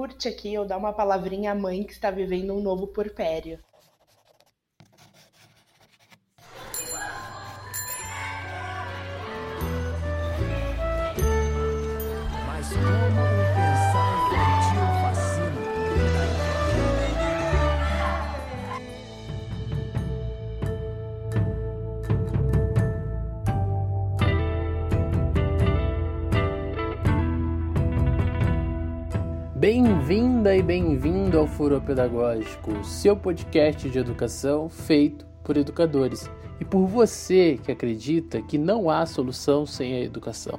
curte aqui ou dá uma palavrinha à mãe que está vivendo um novo porpério. Bem-vinda e bem-vindo ao Furo Pedagógico, seu podcast de educação feito por educadores e por você que acredita que não há solução sem a educação.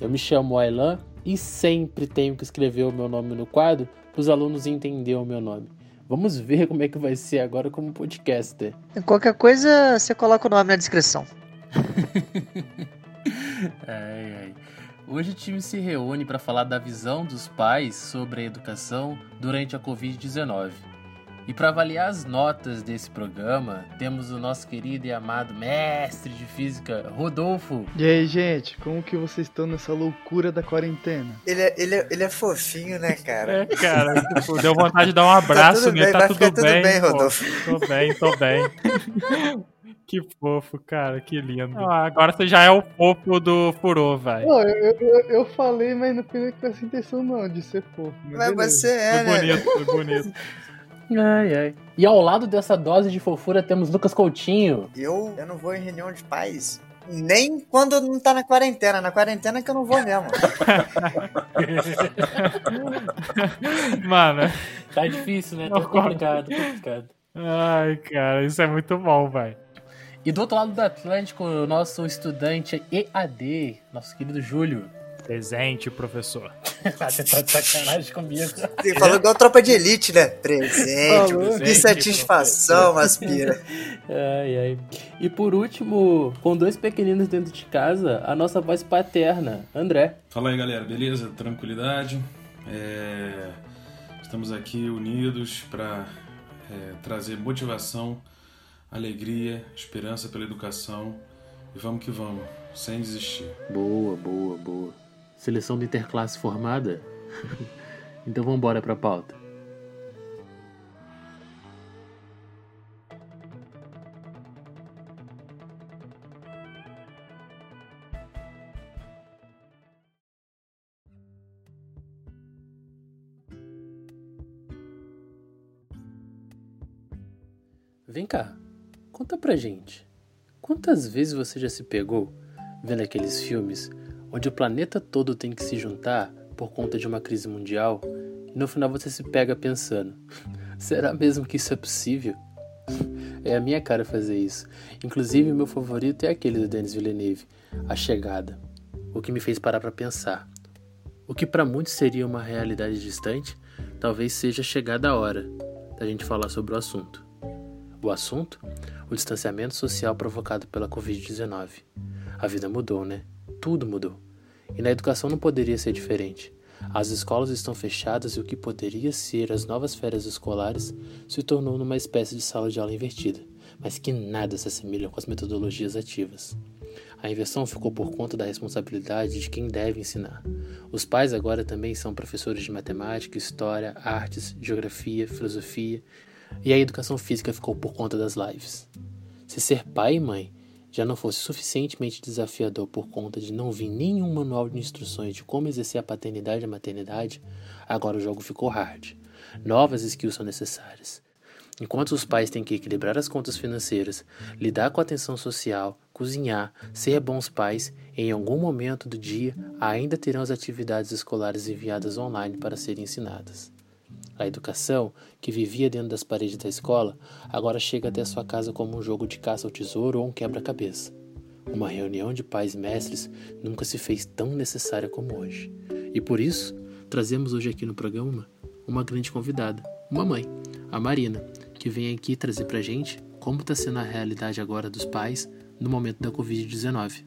Eu me chamo Ailan e sempre tenho que escrever o meu nome no quadro para os alunos entenderem o meu nome. Vamos ver como é que vai ser agora como podcaster. Qualquer coisa, você coloca o nome na descrição. ai, ai. Hoje o time se reúne para falar da visão dos pais sobre a educação durante a Covid-19. E para avaliar as notas desse programa, temos o nosso querido e amado mestre de física, Rodolfo. E aí, gente, como que vocês estão nessa loucura da quarentena? Ele é, ele é, ele é fofinho, né, cara? É, cara, tipo, deu vontade de dar um abraço, tá tudo bem, tá vai tudo ficar bem, tudo bem, pô. Rodolfo. Tô bem, tô bem. Que fofo, cara, que lindo. Ah, agora você já é o fofo do furô, velho. Pô, eu, eu, eu falei, mas não foi com essa intenção não, de ser fofo. Mas beleza. você é, Foi né? bonito, foi bonito. Ai, ai. E ao lado dessa dose de fofura temos Lucas Coutinho. Eu, eu não vou em reunião de pais. Nem quando não tá na quarentena. Na quarentena que eu não vou mesmo. Mano, Tá difícil, né? Não, Tá complicado, complicado. ai, cara, isso é muito bom, velho. E do outro lado do Atlântico, o nosso estudante EAD, nosso querido Júlio. Presente, professor. Ah, Você tá de sacanagem comigo. Você falou igual tropa de elite, né? Presente, Falou. que satisfação, aspira. Ai, ai. E por último, com dois pequeninos dentro de casa, a nossa voz paterna, André. Fala aí galera, beleza? Tranquilidade? É, Estamos aqui unidos para trazer motivação, alegria, esperança pela educação e vamos que vamos, sem desistir. Boa, boa, boa. Seleção do Interclasse formada? então vamos embora pra pauta. Vem cá, conta pra gente. Quantas vezes você já se pegou vendo aqueles filmes onde o planeta todo tem que se juntar por conta de uma crise mundial e no final você se pega pensando: será mesmo que isso é possível? É a minha cara fazer isso. Inclusive, meu favorito é aquele do Denis Villeneuve, A Chegada. O que me fez parar para pensar. O que para muitos seria uma realidade distante, talvez seja chegada a hora da gente falar sobre o assunto. O assunto? O distanciamento social provocado pela Covid-19. A vida mudou, né? Tudo mudou. E na educação não poderia ser diferente. As escolas estão fechadas e o que poderia ser as novas férias escolares se tornou numa espécie de sala de aula invertida, mas que nada se assemelha com as metodologias ativas. A inversão ficou por conta da responsabilidade de quem deve ensinar. Os pais agora também são professores de matemática, história, artes, geografia, filosofia, e a educação física ficou por conta das lives. Se ser pai e mãe já não fosse suficientemente desafiador por conta de não vir nenhum manual de instruções de como exercer a paternidade e a maternidade, agora o jogo ficou hard. Novas skills são necessárias. Enquanto os pais têm que equilibrar as contas financeiras, lidar com a atenção social, cozinhar, ser bons pais, em algum momento do dia ainda terão as atividades escolares enviadas online para serem ensinadas. A educação, que vivia dentro das paredes da escola, agora chega até sua casa como um jogo de caça ao tesouro ou um quebra-cabeça. Uma reunião de pais e mestres nunca se fez tão necessária como hoje. E por isso, trazemos hoje aqui no programa uma grande convidada, uma mãe, a Marina, que vem aqui trazer pra gente como está sendo a realidade agora dos pais no momento da Covid-19.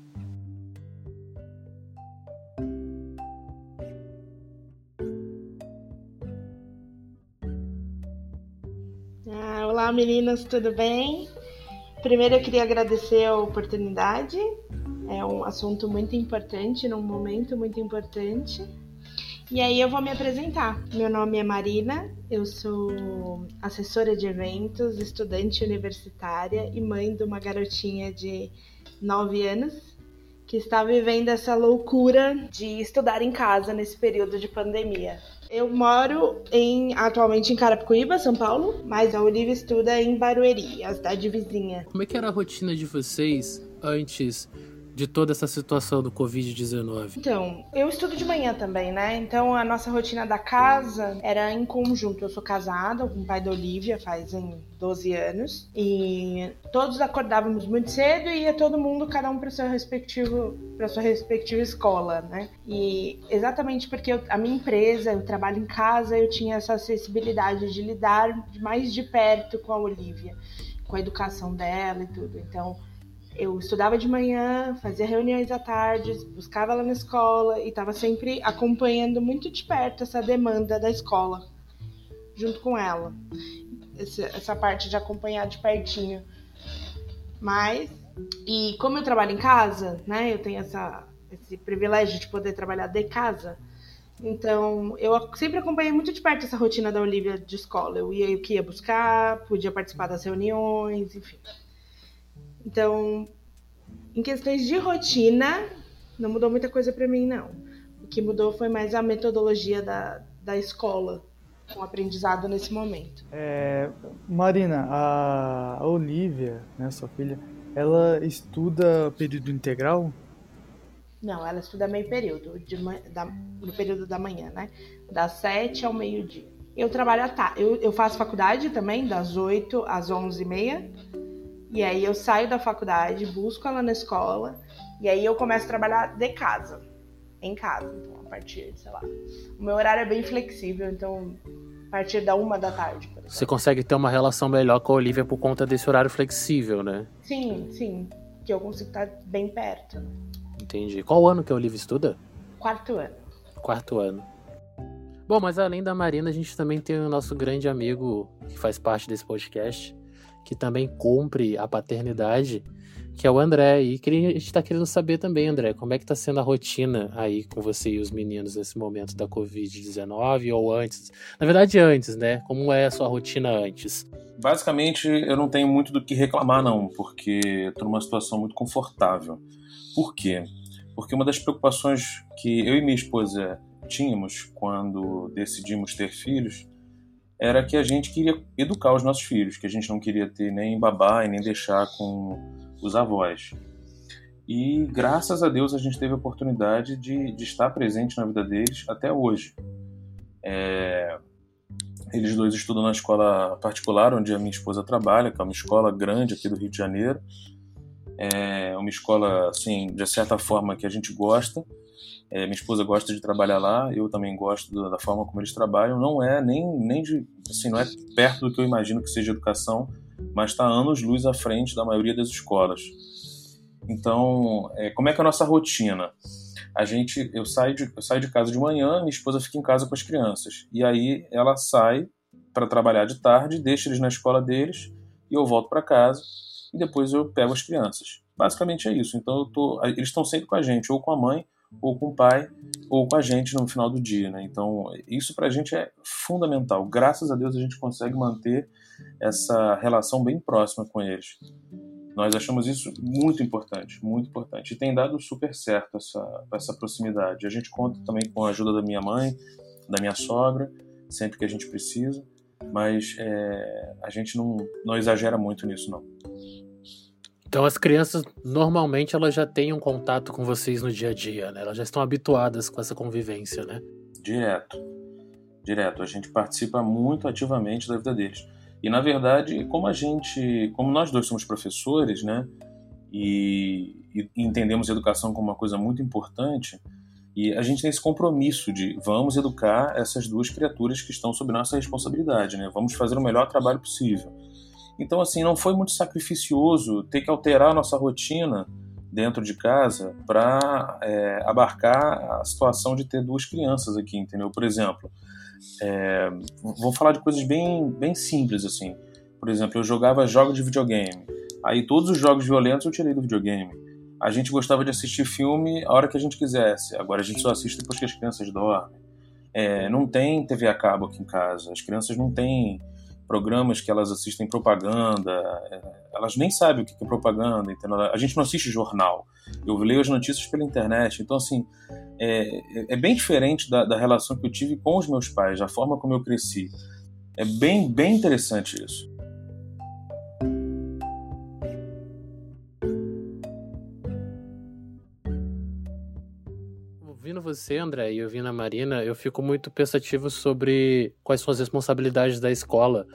Olá meninas, tudo bem? Primeiro eu queria agradecer a oportunidade. É um assunto muito importante, num momento muito importante. E aí eu vou me apresentar. Meu nome é Marina, eu sou assessora de eventos, estudante universitária e mãe de uma garotinha de 9 anos que está vivendo essa loucura de estudar em casa nesse período de pandemia. Eu moro em atualmente em Carapicuíba, São Paulo, mas a Olivia estuda em Barueri, a cidade vizinha. Como é que era a rotina de vocês antes de toda essa situação do Covid-19? Então, eu estudo de manhã também, né? Então a nossa rotina da casa era em conjunto. Eu sou casada com o pai da Olivia fazem 12 anos e todos acordávamos muito cedo e ia todo mundo, cada um para seu respectivo, para sua respectiva escola, né? E exatamente porque eu, a minha empresa, eu trabalho em casa, eu tinha essa acessibilidade de lidar mais de perto com a Olivia, com a educação dela e tudo. Então, eu estudava de manhã, fazia reuniões à tarde, buscava ela na escola e estava sempre acompanhando muito de perto essa demanda da escola, junto com ela. Essa, parte de acompanhar de pertinho. Mas, e como eu trabalho em casa, né, eu tenho essa, esse privilégio de poder trabalhar de casa, então, eu sempre acompanhei muito de perto essa rotina da Olivia de escola. Eu ia, eu ia buscar, podia participar das reuniões, enfim. Então, em questões de rotina, não mudou muita coisa para mim, não. O que mudou foi mais a metodologia da, da escola, com o aprendizado nesse momento. É, Marina, a, Olivia, né, sua filha, ela estuda período integral? Não, ela estuda meio período, de, da, no período da manhã, né? Das 7 ao meio-dia. Eu trabalho à tarde. Eu, eu faço faculdade também, das 8 às 11 e meia. E aí eu saio da faculdade, busco ela na escola, e aí eu começo a trabalhar de casa, em casa. Então, a partir, sei lá. O meu horário é bem flexível, então a partir da uma da tarde. Você consegue ter uma relação melhor com a Olivia por conta desse horário flexível, né? Sim, sim. Que eu consigo estar bem perto. Entendi. Qual ano que a Olivia estuda? Quarto ano. Quarto ano. Bom, mas além da Marina, a gente também tem o nosso grande amigo que faz parte desse podcast, que também cumpre a paternidade, que é o André. E a gente está querendo saber também, André, como é que está sendo a rotina aí com você e os meninos nesse momento da Covid-19 ou antes? Na verdade, antes, né? Como é a sua rotina antes? Basicamente, eu não tenho muito do que reclamar, não, porque estou numa situação muito confortável. Por quê? Porque uma das preocupações que eu e minha esposa tínhamos quando decidimos ter filhos era que a gente queria educar os nossos filhos, que a gente não queria ter nem babá e nem deixar com os avós. E graças a Deus a gente teve a oportunidade de, de estar presente na vida deles até hoje. É, eles dois estudam na escola particular onde a minha esposa trabalha, que é uma escola grande aqui do Rio de Janeiro. É uma escola, assim, de certa forma que a gente gosta. É, minha esposa gosta de trabalhar lá, eu também gosto da, da, forma como eles trabalham. Não é nem, nem de, assim, não é perto do que eu imagino que seja educação, mas está anos luz à frente da maioria das escolas. Então, é, como é que é a nossa rotina? A gente, eu saio, de, eu saio de casa de manhã, minha esposa fica em casa com as crianças. E aí ela sai para trabalhar de tarde, deixa eles na escola deles e eu volto para casa e depois eu pego as crianças. Basicamente é isso. Então tô, eles estão sempre com a gente, ou com a mãe ou com o pai, ou com a gente no final do dia. Né? Então, isso para a gente é fundamental. Graças a Deus a gente consegue manter essa relação bem próxima com eles. Nós achamos isso muito importante, muito importante. E tem dado super certo essa, essa proximidade. A gente conta também com a ajuda da minha mãe, da minha sogra, sempre que a gente precisa, mas é, a gente não, não exagera muito nisso, não. Então as crianças normalmente elas já têm um contato com vocês no dia a dia, né? Elas já estão habituadas com essa convivência, né? Direto. Direto. A gente participa muito ativamente da vida deles. E na verdade, como a gente, como nós dois somos professores, né? E, e entendemos educação como uma coisa muito importante, e a gente tem esse compromisso de vamos educar essas duas criaturas que estão sob nossa responsabilidade, né? Vamos fazer o melhor trabalho possível. Então, assim, não foi muito sacrificioso ter que alterar a nossa rotina dentro de casa para é, abarcar a situação de ter duas crianças aqui, entendeu? Por exemplo, é, vou falar de coisas bem, bem simples, assim. Por exemplo, eu jogava jogos de videogame. Aí todos os jogos violentos eu tirei do videogame. A gente gostava de assistir filme a hora que a gente quisesse. Agora a gente só assiste depois que as crianças dormem. É, não tem TV a cabo aqui em casa, as crianças não têm programas que elas assistem propaganda, é, elas nem sabem o que é propaganda, entendeu? a gente não assiste jornal, eu leio as notícias pela internet, então assim, é, é bem diferente da, da relação que eu tive com os meus pais, da forma como eu cresci. É bem, bem interessante isso. Você, André, e ouvindo a Marina, eu fico muito pensativo sobre quais são as responsabilidades da escola.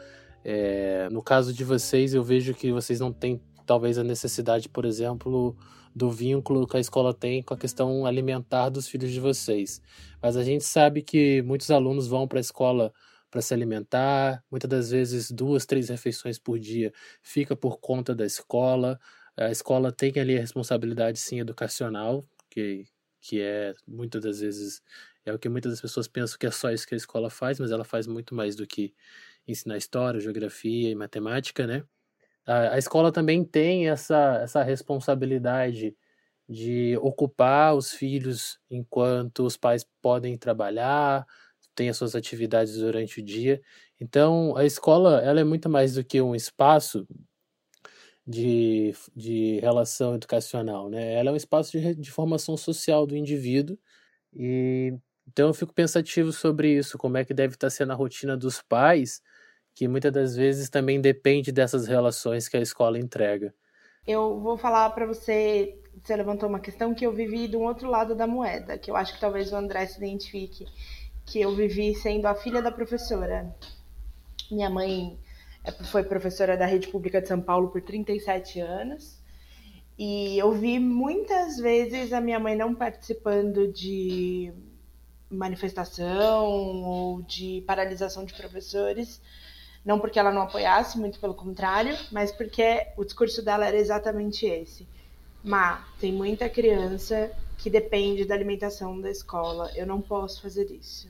É, no caso de vocês, eu vejo que vocês não têm talvez a necessidade, por exemplo, do vínculo que a escola tem com a questão alimentar dos filhos de vocês. Mas a gente sabe que muitos alunos vão para a escola para se alimentar, muitas das vezes duas, três refeições por dia fica por conta da escola. A escola tem ali a responsabilidade sim educacional, que, que é muitas das vezes é o que muitas das pessoas pensam que é só isso que a escola faz, mas ela faz muito mais do que ensinar história, geografia e matemática, né? A, a escola também tem essa, essa responsabilidade de ocupar os filhos enquanto os pais podem trabalhar, tem as suas atividades durante o dia. Então, a escola ela é muito mais do que um espaço de, de relação educacional, né? Ela é um espaço de, de formação social do indivíduo e então eu fico pensativo sobre isso, como é que deve estar sendo a rotina dos pais, que muitas das vezes também depende dessas relações que a escola entrega. Eu vou falar para você, você levantou uma questão que eu vivi do outro lado da moeda, que eu acho que talvez o André se identifique que eu vivi sendo a filha da professora. Minha mãe foi professora da rede pública de São Paulo por 37 anos. E eu vi muitas vezes a minha mãe não participando de manifestação ou de paralisação de professores, não porque ela não apoiasse, muito pelo contrário, mas porque o discurso dela era exatamente esse. Má, tem muita criança que depende da alimentação da escola, eu não posso fazer isso.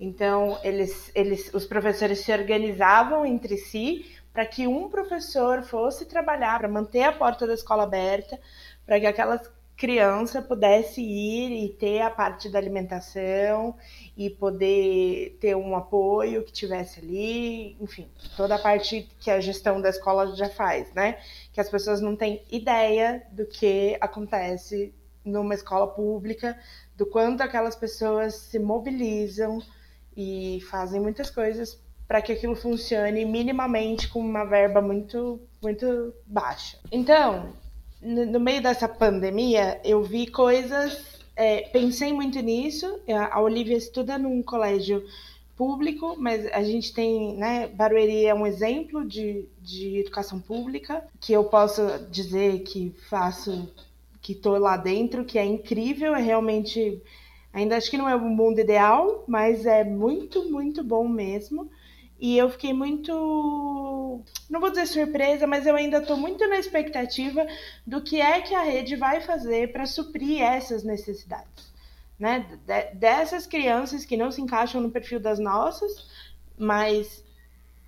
Então, eles, eles, os professores se organizavam entre si para que um professor fosse trabalhar para manter a porta da escola aberta, para que aquelas criança pudesse ir e ter a parte da alimentação e poder ter um apoio que tivesse ali, enfim, toda a parte que a gestão da escola já faz, né? Que as pessoas não têm ideia do que acontece numa escola pública, do quanto aquelas pessoas se mobilizam e fazem muitas coisas para que aquilo funcione minimamente com uma verba muito muito baixa. Então, no, meio dessa pandemia, eu vi coisas, é, pensei muito nisso. A Olivia estuda num colégio público, mas a gente tem, né, Barueri é um exemplo de, de educação pública, que eu posso dizer que faço, que estou lá dentro, que é incrível, é realmente Ainda acho que não é o mundo ideal, mas é muito, muito bom mesmo. E eu fiquei muito, não vou dizer surpresa, mas eu ainda estou muito na expectativa do que é que a rede vai fazer para suprir essas necessidades. Né? Dessas crianças que não se encaixam no perfil das nossas, mas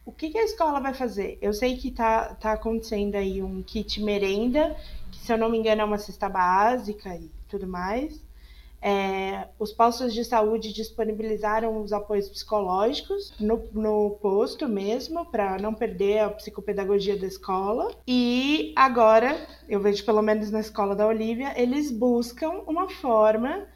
o que, que a escola vai fazer? Eu sei que está tá acontecendo aí um kit merenda, que se eu não me engano é uma cesta básica e tudo mais. É, os postos de saúde disponibilizaram os apoios psicológicos no, no posto mesmo, para não perder a psicopedagogia da escola. E agora, eu vejo pelo menos na escola da Olivia, eles buscam uma forma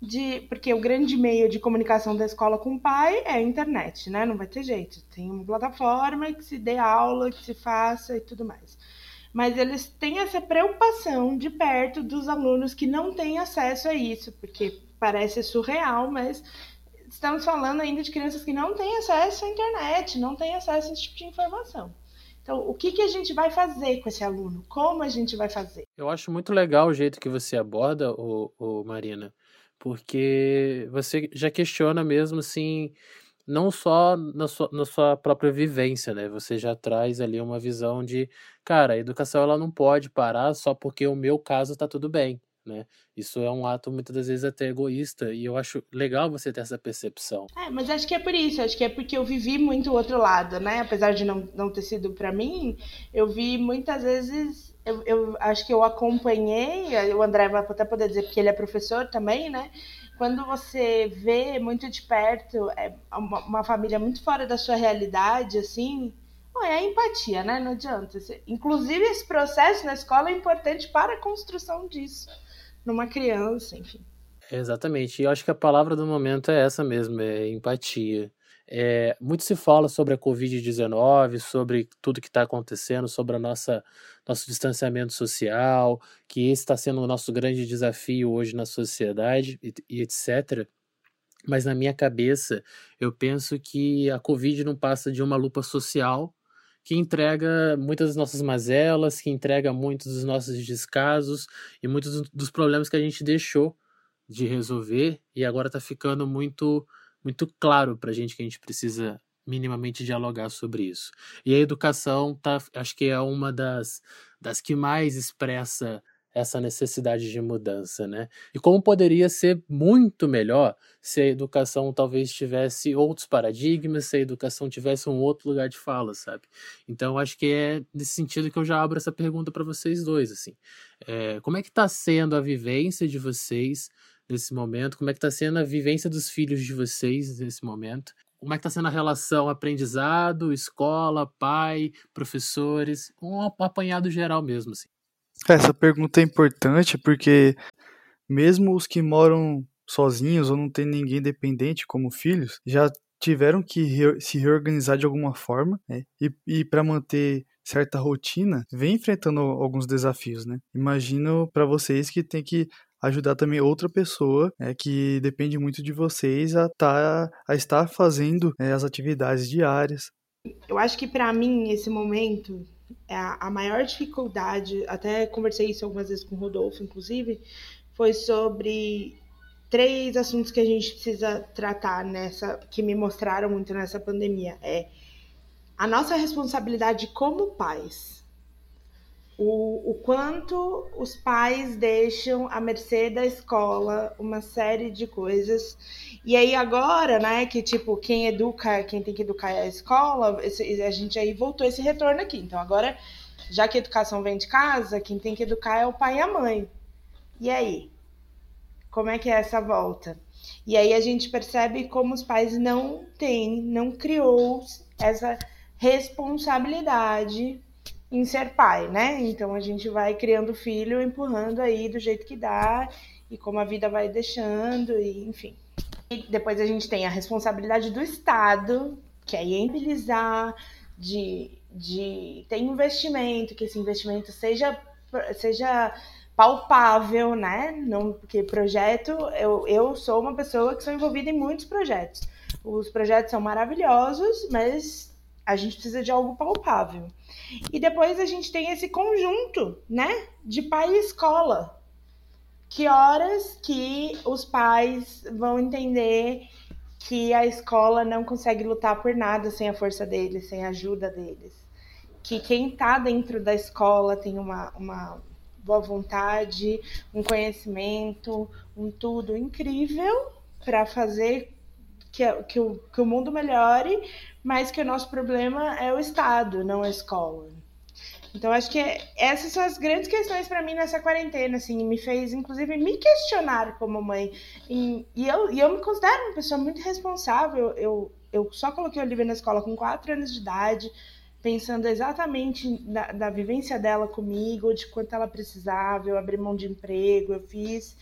de. Porque o grande meio de comunicação da escola com o pai é a internet, né? Não vai ter jeito. Tem uma plataforma que se dê aula, que se faça e tudo mais mas eles têm essa preocupação de perto dos alunos que não têm acesso a isso, porque parece surreal, mas estamos falando ainda de crianças que não têm acesso à internet, não têm acesso a esse tipo de informação. Então, o que, que a gente vai fazer com esse aluno? Como a gente vai fazer? Eu acho muito legal o jeito que você aborda, o, Marina, porque você já questiona mesmo assim não só na sua, na sua própria vivência, né? Você já traz ali uma visão de, cara, a educação ela não pode parar só porque o meu caso tá tudo bem, né? Isso é um ato muitas das vezes até egoísta e eu acho legal você ter essa percepção. É, mas acho que é por isso, acho que é porque eu vivi muito o outro lado, né? Apesar de não, não ter sido para mim, eu vi muitas vezes eu, eu, acho que eu acompanhei, o André vai até poder dizer porque ele é professor também, né? Quando você vê muito de perto é uma, uma família muito fora da sua realidade, assim, é a empatia, né? Não adianta. Inclusive, esse processo na escola é importante para a construção disso, numa criança, enfim. Exatamente. E eu acho que a palavra do momento é essa mesmo, é empatia. É, muito se fala sobre a Covid-19, sobre tudo que está acontecendo, sobre a nossa nosso distanciamento social, que esse está sendo o nosso grande desafio hoje na sociedade e, e etc. Mas na minha cabeça, eu penso que a Covid não passa de uma lupa social que entrega muitas das nossas mazelas, que entrega muitos dos nossos descasos e muitos dos problemas que a gente deixou de resolver e agora está ficando muito muito claro para a gente que a gente precisa minimamente dialogar sobre isso. E a educação tá, acho que é uma das, das que mais expressa essa necessidade de mudança, né? E como poderia ser muito melhor se a educação talvez tivesse outros paradigmas, se a educação tivesse um outro lugar de fala, sabe? Então acho que é nesse sentido que eu já abro essa pergunta para vocês dois, assim. É, como é que está sendo a vivência de vocês nesse momento? Como é que está sendo a vivência dos filhos de vocês nesse momento? Como é que está sendo a relação aprendizado, escola, pai, professores? Um apanhado geral mesmo, assim. Essa pergunta é importante porque mesmo os que moram sozinhos ou não tem ninguém dependente como filhos, já tiveram que re se reorganizar de alguma forma né? e, e para manter certa rotina, vem enfrentando alguns desafios, né? Imagino para vocês que tem que ajudar também outra pessoa né, que depende muito de vocês a, tá, a estar fazendo né, as atividades diárias. Eu acho que para mim esse momento é a maior dificuldade, até conversei isso algumas vezes com o Rodolfo, inclusive, foi sobre três assuntos que a gente precisa tratar nessa, que me mostraram muito nessa pandemia. É a nossa responsabilidade como pais o, o quanto os pais deixam à mercê da escola uma série de coisas. E aí agora, né, que tipo, quem educa, quem tem que educar é a escola, esse, a gente aí voltou esse retorno aqui. Então agora, já que a educação vem de casa, quem tem que educar é o pai e a mãe. E aí? Como é que é essa volta? E aí a gente percebe como os pais não têm, não criou essa responsabilidade em ser pai, né? Então a gente vai criando filho, empurrando aí do jeito que dá e como a vida vai deixando e enfim. E depois a gente tem a responsabilidade do Estado, que é embilizar, de, de ter investimento, que esse investimento seja seja palpável, né? Não, porque projeto, eu, eu sou uma pessoa que sou envolvida em muitos projetos. Os projetos são maravilhosos, mas a gente precisa de algo palpável. E depois a gente tem esse conjunto, né, de pai e escola. Que horas que os pais vão entender que a escola não consegue lutar por nada sem a força deles, sem a ajuda deles. Que quem está dentro da escola tem uma, uma boa vontade, um conhecimento, um tudo incrível para fazer que, que, o, que o mundo melhore, mas que o nosso problema é o Estado, não a escola. Então, acho que essas são as grandes questões para mim nessa quarentena, assim, me fez, inclusive, me questionar como mãe. E, e, eu, e eu me considero uma pessoa muito responsável. Eu, eu só coloquei a Olivia na escola com 4 anos de idade, pensando exatamente na, na vivência dela comigo, de quanto ela precisava. Eu abri mão de emprego, eu fiz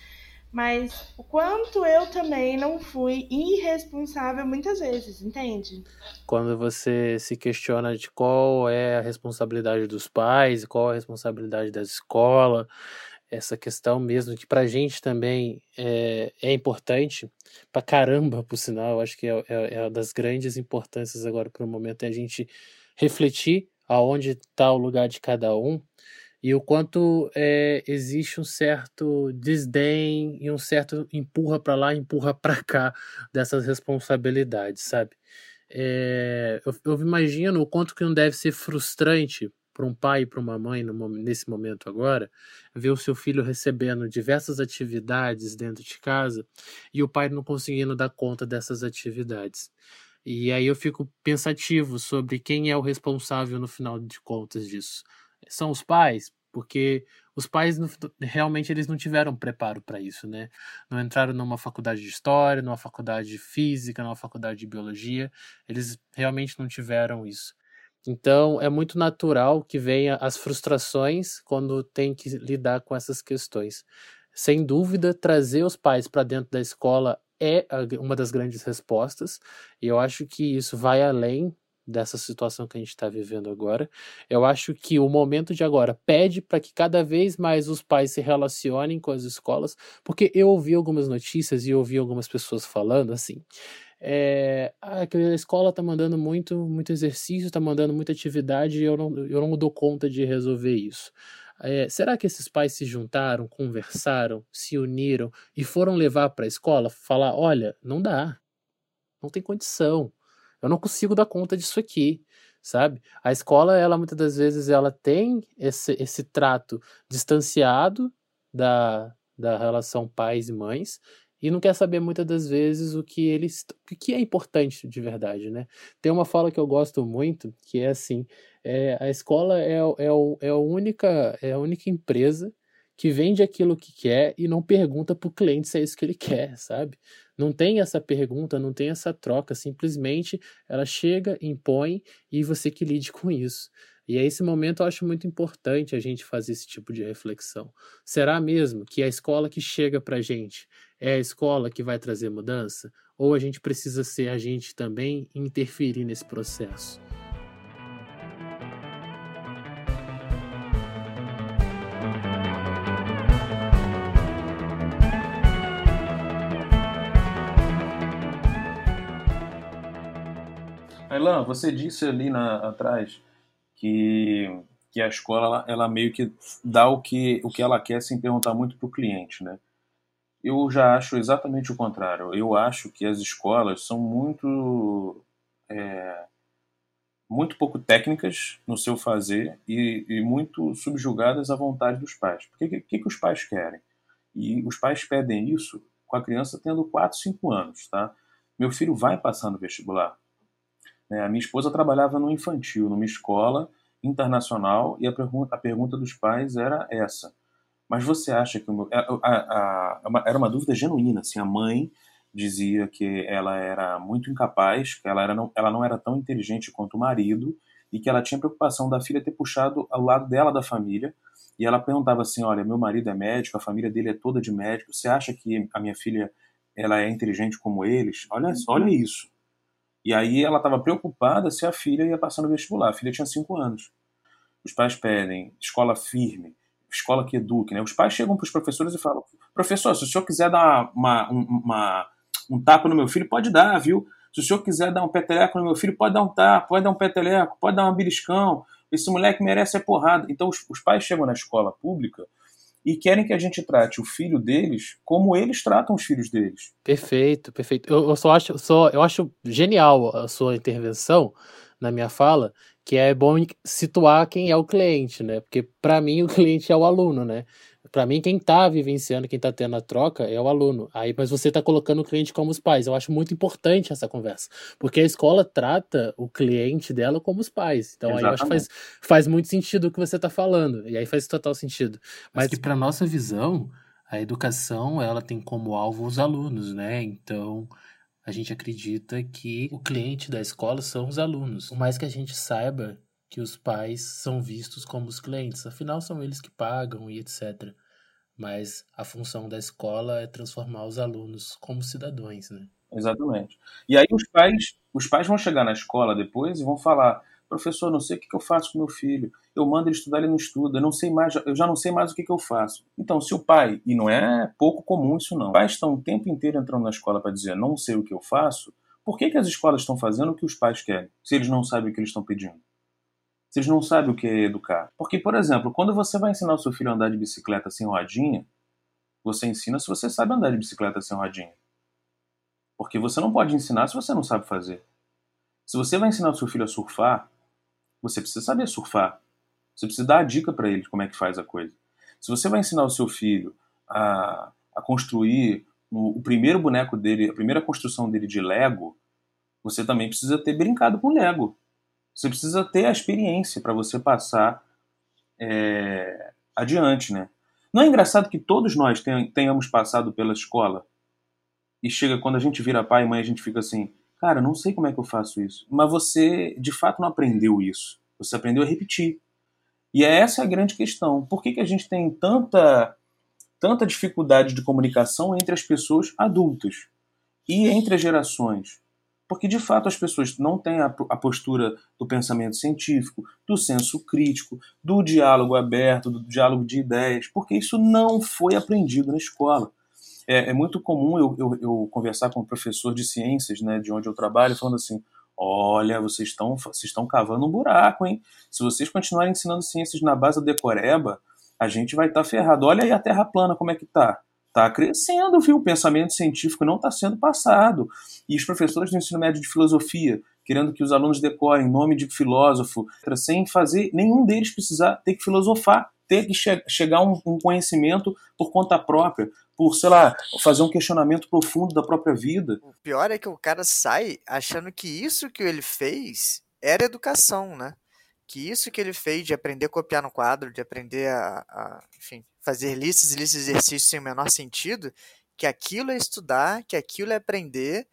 mas o quanto eu também não fui irresponsável muitas vezes, entende? Quando você se questiona de qual é a responsabilidade dos pais, qual é a responsabilidade da escola, essa questão mesmo que pra gente também é, é importante, pra caramba, por sinal, acho que é, é, é uma das grandes importâncias agora para o momento, é a gente refletir aonde está o lugar de cada um e o quanto é, existe um certo desdém e um certo empurra para lá, empurra para cá dessas responsabilidades, sabe? É, eu, eu, imagino o quanto que não deve ser frustrante para um pai e para uma mãe no, nesse momento agora ver o seu filho recebendo diversas atividades dentro de casa e o pai não conseguindo dar conta dessas atividades. E aí eu fico pensativo sobre quem é o responsável no final de contas disso são os pais, porque os pais realmente eles não tiveram preparo para isso, né? Não entraram numa faculdade de história, numa faculdade de física, numa faculdade de biologia, eles realmente não tiveram isso. Então é muito natural que venha as frustrações quando tem que lidar com essas questões. Sem dúvida, trazer os pais para dentro da escola é uma das grandes respostas, e eu acho que isso vai além dessa situação que a gente está vivendo agora. Eu acho que o momento de agora pede para que cada vez mais os pais se relacionem com as escolas, porque eu ouvi algumas notícias e ouvi algumas pessoas falando assim. É, a escola está mandando muito, muito exercício, está mandando muita atividade e eu não, eu não dou conta de resolver isso. É, será que esses pais se juntaram, conversaram, se uniram e foram levar para a escola, falar: olha, não dá, não tem condição, eu não consigo dar conta disso aqui, sabe? A escola, ela muitas das vezes, ela tem esse, esse trato distanciado da, da relação pais e mães e não quer saber muitas das vezes o que eles o que é importante de verdade, né? Tem uma fala que eu gosto muito que é assim: é, a escola é, é, é, a única, é a única empresa que vende aquilo que quer e não pergunta para o cliente se é isso que ele quer, sabe? Não tem essa pergunta, não tem essa troca, simplesmente ela chega, impõe e você que lide com isso. E a esse momento eu acho muito importante a gente fazer esse tipo de reflexão. Será mesmo que a escola que chega para a gente é a escola que vai trazer mudança? Ou a gente precisa ser a gente também e interferir nesse processo? Ailan, você disse ali na, atrás que, que a escola ela, ela, meio que dá o que, o que ela quer sem perguntar muito para o cliente, né? Eu já acho exatamente o contrário. Eu acho que as escolas são muito é, muito pouco técnicas no seu fazer e, e, muito subjugadas à vontade dos pais. O que, que, que os pais querem? E os pais pedem isso com a criança tendo 4, 5 anos, tá? Meu filho vai passar no vestibular. Né? A minha esposa trabalhava no infantil, numa escola internacional, e a, pergunta, a pergunta dos pais era essa. Mas você acha que meu, a, a, a, era uma dúvida genuína, assim, a mãe dizia que ela era muito incapaz, que ela, era não, ela não era tão inteligente quanto o marido e que ela tinha preocupação da filha ter puxado ao lado dela da família. E ela perguntava assim: Olha, meu marido é médico, a família dele é toda de médico. Você acha que a minha filha ela é inteligente como eles? Olha, olha isso. E aí ela estava preocupada se a filha ia passar no vestibular. A filha tinha 5 anos. Os pais pedem escola firme, escola que eduque. Né? Os pais chegam para os professores e falam: professor, se o senhor quiser dar uma, uma, um tapa no meu filho, pode dar, viu? Se o senhor quiser dar um peteleco no meu filho, pode dar um tapa, pode dar um peteleco, pode dar um beliscão. Esse moleque merece a porrada. Então os, os pais chegam na escola pública e querem que a gente trate o filho deles como eles tratam os filhos deles. Perfeito, perfeito. Eu, eu só acho, só, eu acho genial a sua intervenção na minha fala, que é bom situar quem é o cliente, né? Porque para mim o cliente é o aluno, né? Para mim, quem está vivenciando, quem está tendo a troca é o aluno. Aí, mas você está colocando o cliente como os pais. Eu acho muito importante essa conversa, porque a escola trata o cliente dela como os pais. Então, Exatamente. aí eu acho que faz, faz muito sentido o que você está falando. E aí faz total sentido. Mas, mas que para nossa visão, a educação ela tem como alvo os alunos, né? Então a gente acredita que o cliente da escola são os alunos. Por mais que a gente saiba que os pais são vistos como os clientes, afinal são eles que pagam e etc mas a função da escola é transformar os alunos como cidadãos, né? Exatamente. E aí os pais, os pais vão chegar na escola depois e vão falar: professor, não sei o que eu faço com meu filho. Eu mando ele estudar, ele não estuda. Eu não sei mais, eu já não sei mais o que eu faço. Então, se o pai e não é pouco comum isso não, os pais estão o tempo inteiro entrando na escola para dizer: não sei o que eu faço. Por que, que as escolas estão fazendo o que os pais querem, se eles não sabem o que eles estão pedindo? Vocês não sabem o que é educar. Porque, por exemplo, quando você vai ensinar o seu filho a andar de bicicleta sem rodinha, você ensina se você sabe andar de bicicleta sem rodinha. Porque você não pode ensinar se você não sabe fazer. Se você vai ensinar o seu filho a surfar, você precisa saber surfar. Você precisa dar a dica para ele como é que faz a coisa. Se você vai ensinar o seu filho a, a construir o, o primeiro boneco dele, a primeira construção dele de Lego, você também precisa ter brincado com Lego. Você precisa ter a experiência para você passar é, adiante, né? Não é engraçado que todos nós tenhamos passado pela escola e chega quando a gente vira pai e mãe, a gente fica assim, cara, não sei como é que eu faço isso. Mas você, de fato, não aprendeu isso. Você aprendeu a repetir. E é essa a grande questão. Por que, que a gente tem tanta, tanta dificuldade de comunicação entre as pessoas adultas e entre as gerações? Porque, de fato, as pessoas não têm a, postura do pensamento científico, do senso crítico, do diálogo aberto, do diálogo de ideias, porque isso não foi aprendido na escola. É, é muito comum eu, eu, eu, conversar com um professor de ciências, né, de onde eu trabalho, falando assim: olha, vocês estão vocês estão cavando um buraco, hein? Se vocês continuarem ensinando ciências na base da decoreba, a gente vai estar tá ferrado. Olha aí a Terra plana como é que tá. Tá crescendo, viu? O pensamento científico não está sendo passado. E os professores do ensino médio de filosofia, querendo que os alunos decorem nome de filósofo, sem fazer nenhum deles precisar ter que filosofar, ter que che chegar a um, um conhecimento por conta própria, por, sei lá, fazer um questionamento profundo da própria vida. O pior é que o cara sai achando que isso que ele fez era educação, né? Que isso que ele fez de aprender a copiar no quadro, de aprender a, a enfim, fazer listas e listas de exercícios sem o menor sentido, que aquilo é estudar, que aquilo é aprender.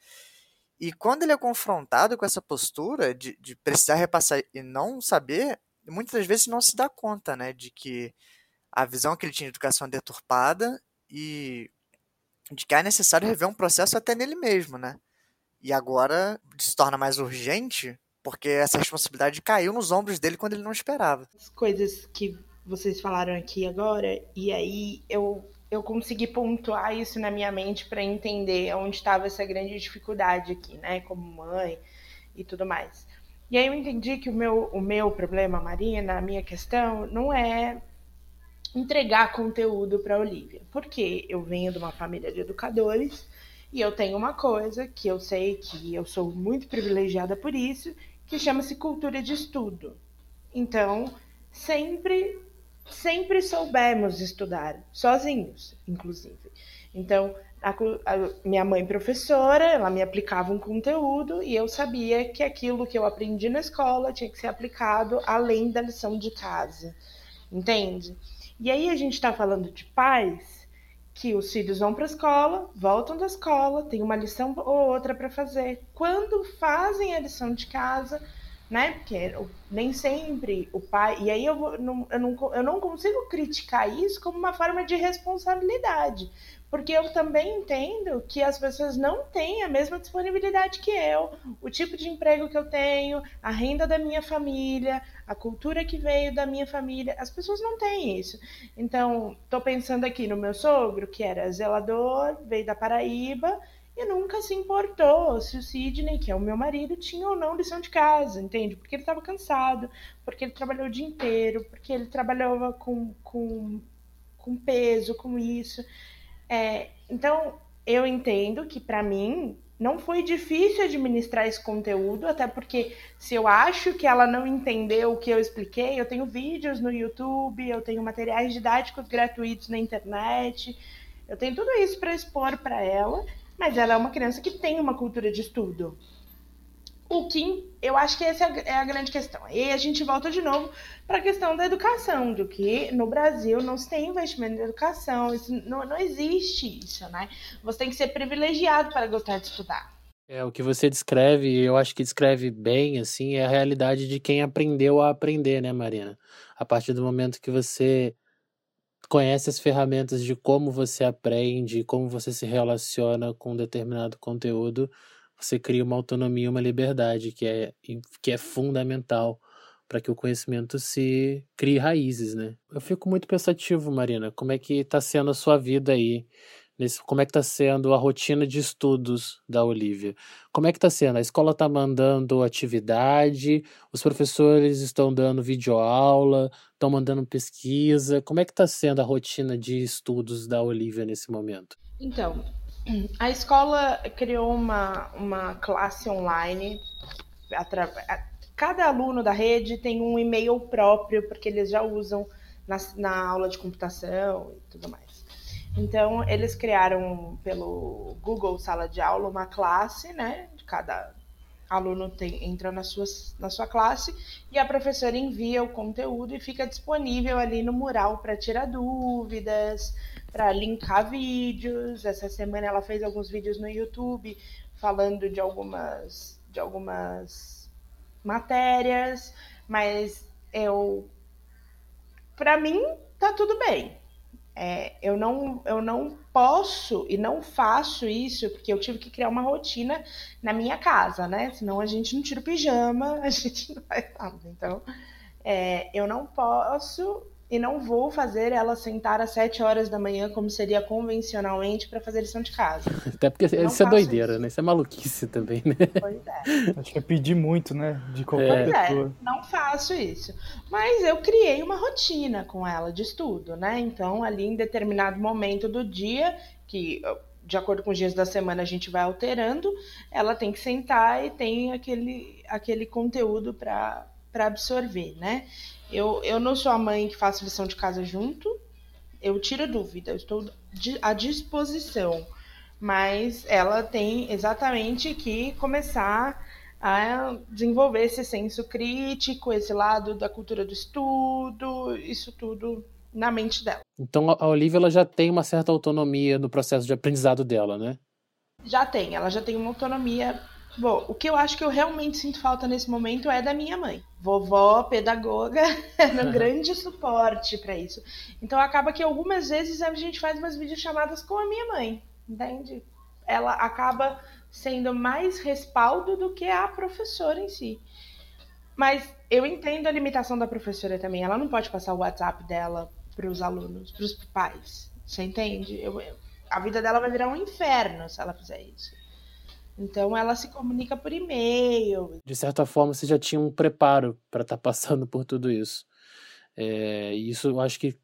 E quando ele é confrontado com essa postura de, de precisar repassar e não saber, muitas das vezes não se dá conta, né, de que a visão que ele tinha de educação é deturpada e de que é necessário rever um processo até nele mesmo, né? E agora se torna mais urgente porque essa responsabilidade caiu nos ombros dele quando ele não esperava. As coisas que vocês falaram aqui agora, e aí eu, eu consegui pontuar isso na minha mente para entender onde estava essa grande dificuldade aqui, né, como mãe e tudo mais. E aí eu entendi que o meu, o meu problema, Marina, a minha questão, não é entregar conteúdo para Olivia, porque eu venho de uma família de educadores e eu tenho uma coisa que eu sei que eu sou muito privilegiada por isso, que chama-se cultura de estudo. Então, sempre sempre soubemos estudar sozinhos, inclusive. Então, a, a, minha mãe professora, ela me aplicava um conteúdo e eu sabia que aquilo que eu aprendi na escola tinha que ser aplicado além da lição de casa, entende? E aí a gente está falando de pais que os filhos vão para a escola, voltam da escola, tem uma lição ou outra para fazer. Quando fazem a lição de casa, né? Porque nem sempre o pai. E aí eu, vou, não, eu, não, eu não consigo criticar isso como uma forma de responsabilidade. Porque eu também entendo que as pessoas não têm a mesma disponibilidade que eu, o tipo de emprego que eu tenho, a renda da minha família, a cultura que veio da minha família. As pessoas não têm isso. Então, estou pensando aqui no meu sogro, que era zelador, veio da Paraíba e nunca se importou se o Sidney, que é o meu marido, tinha ou não lição de casa, entende? Porque ele estava cansado, porque ele trabalhou o dia inteiro, porque ele trabalhava com, com, com peso, com isso. É, então, eu entendo que para mim não foi difícil administrar esse conteúdo, até porque se eu acho que ela não entendeu o que eu expliquei, eu tenho vídeos no YouTube, eu tenho materiais didáticos gratuitos na internet, eu tenho tudo isso para expor para ela, mas ela é uma criança que tem uma cultura de estudo. O que eu acho que essa é a grande questão. E a gente volta de novo para a questão da educação, do que no Brasil não se tem investimento em educação, isso, não, não existe isso, né? Você tem que ser privilegiado para gostar de estudar. É, o que você descreve, eu acho que descreve bem, assim, é a realidade de quem aprendeu a aprender, né, Marina? A partir do momento que você conhece as ferramentas de como você aprende, como você se relaciona com determinado conteúdo, você cria uma autonomia, uma liberdade que é, que é fundamental para que o conhecimento se crie raízes, né? Eu fico muito pensativo, Marina, como é que está sendo a sua vida aí, nesse, como é que está sendo a rotina de estudos da Olivia? Como é que está sendo? A escola está mandando atividade, os professores estão dando videoaula, estão mandando pesquisa, como é que está sendo a rotina de estudos da Olivia nesse momento? Então, a escola criou uma, uma classe online. Cada aluno da rede tem um e-mail próprio, porque eles já usam na, na aula de computação e tudo mais. Então, eles criaram pelo Google Sala de Aula uma classe, né? Cada aluno tem, entra na sua, na sua classe e a professora envia o conteúdo e fica disponível ali no mural para tirar dúvidas, para linkar vídeos. Essa semana ela fez alguns vídeos no YouTube falando de algumas, de algumas matérias, mas eu, para mim, tá tudo bem. É, eu, não, eu não posso e não faço isso porque eu tive que criar uma rotina na minha casa, né? Senão a gente não tira o pijama, a gente não vai nada. Então, é, eu não posso e não vou fazer ela sentar às 7 horas da manhã, como seria convencionalmente, para fazer lição de casa. Até porque não isso é doideira, isso. né? Isso é maluquice também, né? Pois é. Acho que é pedir muito, né? De qualquer é. pessoa. É, não faço isso. Mas eu criei uma rotina com ela de estudo, né? Então, ali em determinado momento do dia, que de acordo com os dias da semana a gente vai alterando, ela tem que sentar e tem aquele, aquele conteúdo para absorver, né? Eu, eu não sou a mãe que faço lição de casa junto, eu tiro dúvida, eu estou à disposição. Mas ela tem exatamente que começar a desenvolver esse senso crítico, esse lado da cultura do estudo, isso tudo na mente dela. Então a Olivia ela já tem uma certa autonomia no processo de aprendizado dela, né? Já tem, ela já tem uma autonomia Bom, o que eu acho que eu realmente sinto falta nesse momento é da minha mãe. Vovó, pedagoga, era um grande suporte para isso. Então acaba que algumas vezes a gente faz umas videochamadas com a minha mãe, entende? Ela acaba sendo mais respaldo do que a professora em si. Mas eu entendo a limitação da professora também. Ela não pode passar o WhatsApp dela para os alunos, para os pais. Você entende? Eu, a vida dela vai virar um inferno se ela fizer isso. Então ela se comunica por e-mail. De certa forma, você já tinha um preparo para estar tá passando por tudo isso. É, e isso eu acho que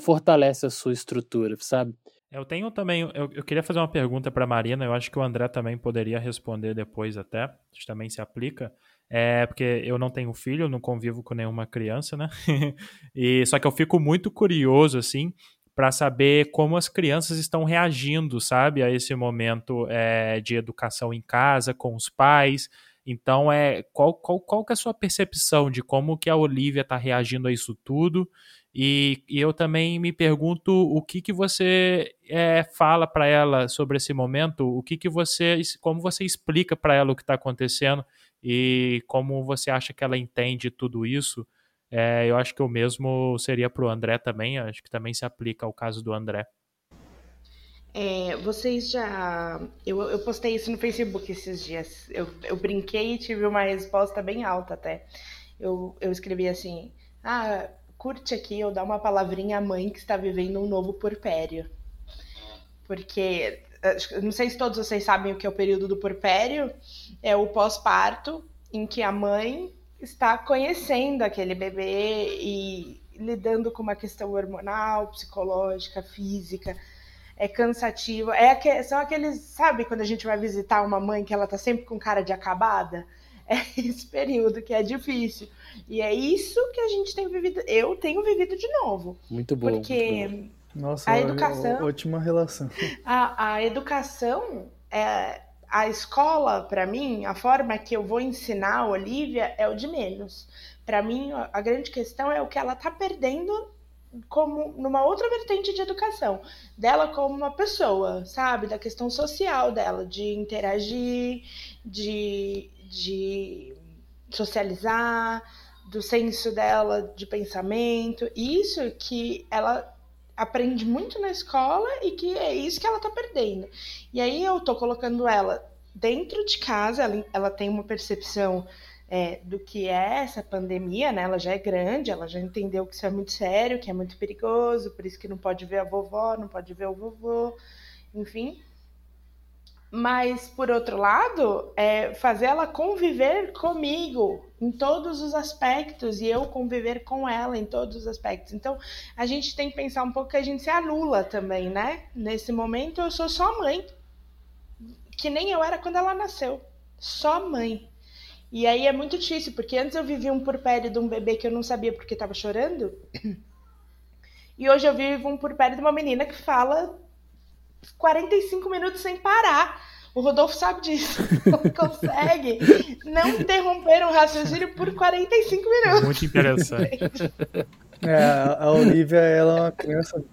fortalece a sua estrutura, sabe? Eu tenho também. Eu, eu queria fazer uma pergunta para Marina. Eu acho que o André também poderia responder depois, até. Isso também se aplica. É porque eu não tenho filho, não convivo com nenhuma criança, né? e só que eu fico muito curioso assim para saber como as crianças estão reagindo, sabe, a esse momento é, de educação em casa, com os pais. Então, é qual, qual, qual que é a sua percepção de como que a Olivia está reagindo a isso tudo? E, e, eu também me pergunto o que, que você é, fala para ela sobre esse momento, o que, que você, como você explica para ela o que está acontecendo e como você acha que ela entende tudo isso é, eu acho que o mesmo seria para o André também, acho que também se aplica ao caso do André. É, vocês já. Eu, eu postei isso no Facebook esses dias. Eu, eu brinquei e tive uma resposta bem alta até. Eu, eu escrevi assim: Ah, curte aqui ou dá uma palavrinha à mãe que está vivendo um novo porpério. Porque, não sei se todos vocês sabem o que é o período do porpério, é o pós-parto, em que a mãe está conhecendo aquele bebê e lidando com uma questão hormonal, psicológica, física. É cansativo. É que, são aqueles, sabe, quando a gente vai visitar uma mãe que ela tá sempre com cara de acabada? É esse período que é difícil. E é isso que a gente tem vivido. Eu tenho vivido de novo. Muito bom. Porque muito bom. Nossa, a educação. Ótima relação. A, a educação é, a escola, para mim, a forma que eu vou ensinar a Olivia é o de menos. Para mim, a grande questão é o que ela tá perdendo como numa outra vertente de educação, dela como uma pessoa, sabe? Da questão social dela, de interagir, de, de socializar, do senso dela de pensamento. Isso que ela aprende muito na escola e que é isso que ela tá perdendo. E aí eu tô colocando ela dentro de casa, ela, ela tem uma percepção é, do que é essa pandemia, né? Ela já é grande, ela já entendeu que isso é muito sério, que é muito perigoso, por isso que não pode ver a vovó, não pode ver o vovô, enfim. Mas, por outro lado, é fazer ela conviver comigo em todos os aspectos e eu conviver com ela em todos os aspectos. Então, a gente tem que pensar um pouco que a gente se anula também, né? Nesse momento, eu sou só mãe, que nem eu era quando ela nasceu. Só mãe. E aí é muito difícil, porque antes eu vivia um purpério de um bebê que eu não sabia porque estava chorando. E hoje eu vivo um purpério de uma menina que fala 45 minutos sem parar. O Rodolfo sabe disso. Não consegue não interromper um raciocínio por 45 minutos. Muito interessante. É, a Olivia, ela é uma criança.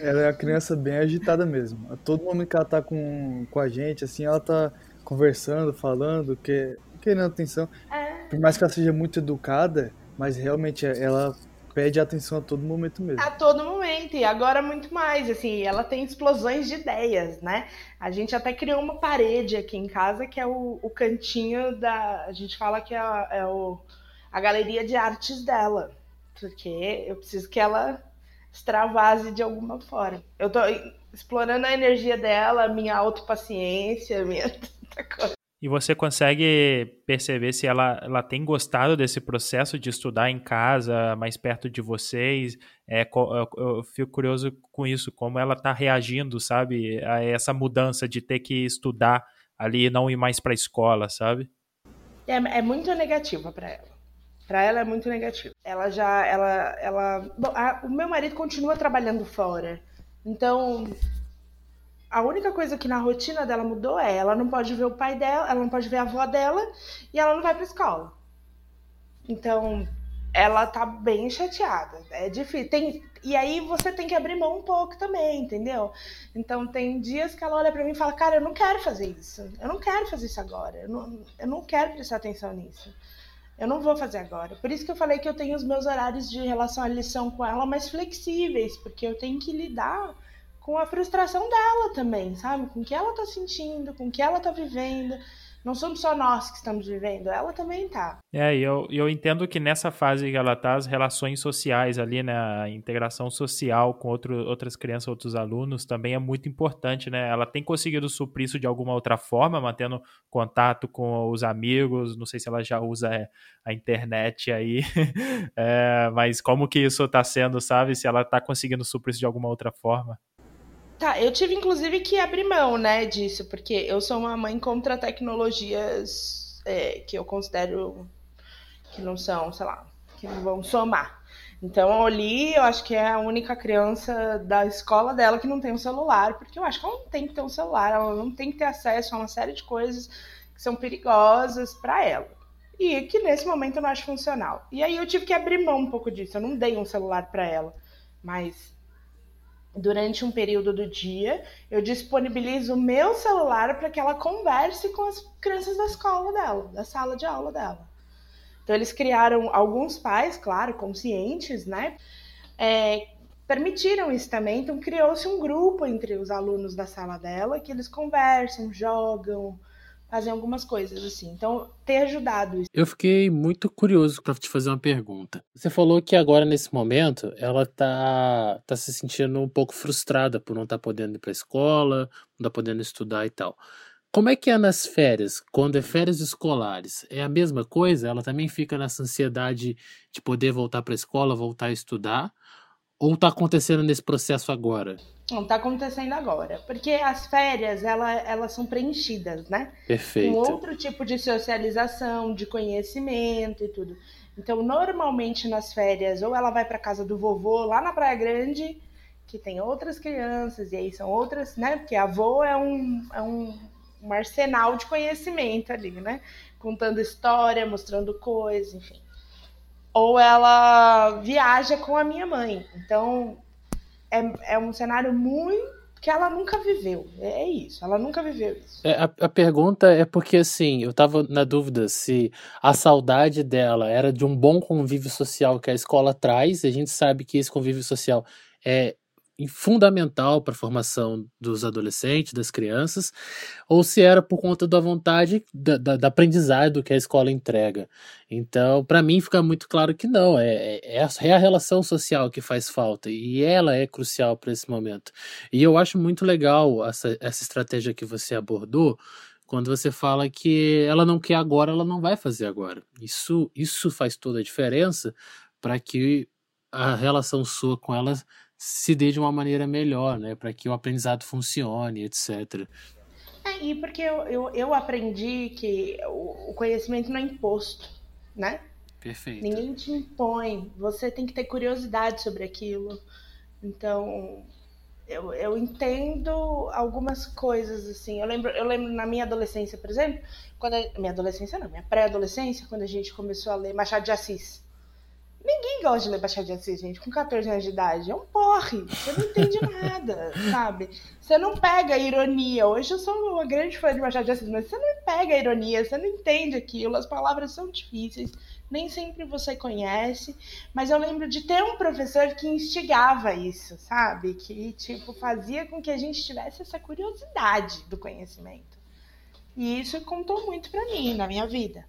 Ela é uma criança bem agitada mesmo. A todo momento que ela tá com, com a gente, assim, ela tá conversando, falando, que, querendo atenção. É. Por mais que ela seja muito educada, mas realmente ela pede atenção a todo momento mesmo. A todo momento, e agora muito mais, assim, ela tem explosões de ideias, né? A gente até criou uma parede aqui em casa que é o, o cantinho da. A gente fala que é, é o, a galeria de artes dela. Porque eu preciso que ela extravase de alguma forma. Eu tô explorando a energia dela, minha autopaciência, minha. E você consegue perceber se ela, ela tem gostado desse processo de estudar em casa, mais perto de vocês? É, eu fico curioso com isso, como ela está reagindo, sabe, a essa mudança de ter que estudar ali e não ir mais para a escola, sabe? É, é muito negativa para ela. Para ela é muito negativo. Ela já, ela, ela, bom, a, o meu marido continua trabalhando fora, então a única coisa que na rotina dela mudou é ela não pode ver o pai dela, ela não pode ver a avó dela e ela não vai pra escola. Então, ela tá bem chateada. É difícil. Tem, e aí você tem que abrir mão um pouco também, entendeu? Então tem dias que ela olha para mim e fala, cara, eu não quero fazer isso. Eu não quero fazer isso agora. Eu não, eu não quero prestar atenção nisso. Eu não vou fazer agora. Por isso que eu falei que eu tenho os meus horários de relação à lição com ela mais flexíveis, porque eu tenho que lidar com a frustração dela também, sabe? Com o que ela tá sentindo, com o que ela tá vivendo. Não somos só nós que estamos vivendo, ela também tá. É, eu, eu entendo que nessa fase que ela tá, as relações sociais ali, né, a integração social com outro, outras crianças, outros alunos, também é muito importante, né? Ela tem conseguido suprir isso de alguma outra forma, mantendo contato com os amigos, não sei se ela já usa é, a internet aí, é, mas como que isso tá sendo, sabe? Se ela tá conseguindo suprir isso de alguma outra forma. Tá, eu tive inclusive que abrir mão, né, disso, porque eu sou uma mãe contra tecnologias é, que eu considero que não são, sei lá, que não vão somar. Então a Oli, eu acho que é a única criança da escola dela que não tem um celular, porque eu acho que ela não tem que ter um celular, ela não tem que ter acesso a uma série de coisas que são perigosas para ela. E que nesse momento eu não acho funcional. E aí eu tive que abrir mão um pouco disso. Eu não dei um celular para ela, mas durante um período do dia, eu disponibilizo o meu celular para que ela converse com as crianças da escola dela, da sala de aula dela. Então, eles criaram, alguns pais, claro, conscientes, né? É, permitiram isso também. Então, criou-se um grupo entre os alunos da sala dela que eles conversam, jogam, fazem algumas coisas assim. Então, ter ajudado isso. Eu fiquei muito curioso para te fazer uma pergunta. Você falou que agora nesse momento ela tá tá se sentindo um pouco frustrada por não estar tá podendo ir para a escola, não tá podendo estudar e tal. Como é que é nas férias, quando é férias escolares? É a mesma coisa? Ela também fica nessa ansiedade de poder voltar para a escola, voltar a estudar? Ou está acontecendo nesse processo agora? Não, está acontecendo agora. Porque as férias, ela, elas são preenchidas, né? Perfeito. Com outro tipo de socialização, de conhecimento e tudo. Então, normalmente nas férias, ou ela vai para casa do vovô lá na Praia Grande, que tem outras crianças, e aí são outras, né? Porque avô é um, é um, um arsenal de conhecimento ali, né? Contando história, mostrando coisas, enfim ou ela viaja com a minha mãe. Então, é, é um cenário muito que ela nunca viveu. É isso, ela nunca viveu isso. É, a, a, pergunta é porque, assim, eu tava na dúvida se a saudade dela era de um bom convívio social que a escola traz, a gente sabe que esse convívio social é fundamental para a formação dos adolescentes, das crianças, ou se era por conta da vontade da, da, da aprendizado que a escola entrega. Então, para mim, fica muito claro que não, é, é, é, é a relação social que faz falta, e ela é crucial para esse momento. E eu acho muito legal essa, essa estratégia que você abordou, quando você fala que ela não quer agora, ela não vai fazer agora. Isso, isso faz toda a diferença para que a relação sua com ela se dê de uma maneira melhor, né? Para que o aprendizado funcione, etc. É, e porque eu, eu, eu aprendi que o, o, conhecimento não é imposto, né? Perfeito. Ninguém te impõe. Você tem que ter curiosidade sobre aquilo. Então, eu, eu entendo algumas coisas, assim. Eu lembro, eu lembro na minha adolescência, por exemplo, quando a, minha adolescência não, minha pré-adolescência, quando a gente começou a ler Machado de Assis. Ninguém gosta de ler Machado de Assis, gente, com 14 anos de idade. É um porre. Você não entende nada, sabe? Você não pega a ironia. Hoje eu sou uma grande fã de Machado de Assis, mas você não pega a ironia, você não entende aquilo. As palavras são difíceis, nem sempre você conhece. Mas eu lembro de ter um professor que instigava isso, sabe? Que, tipo, fazia com que a gente tivesse essa curiosidade do conhecimento. E isso contou muito para mim, na minha vida.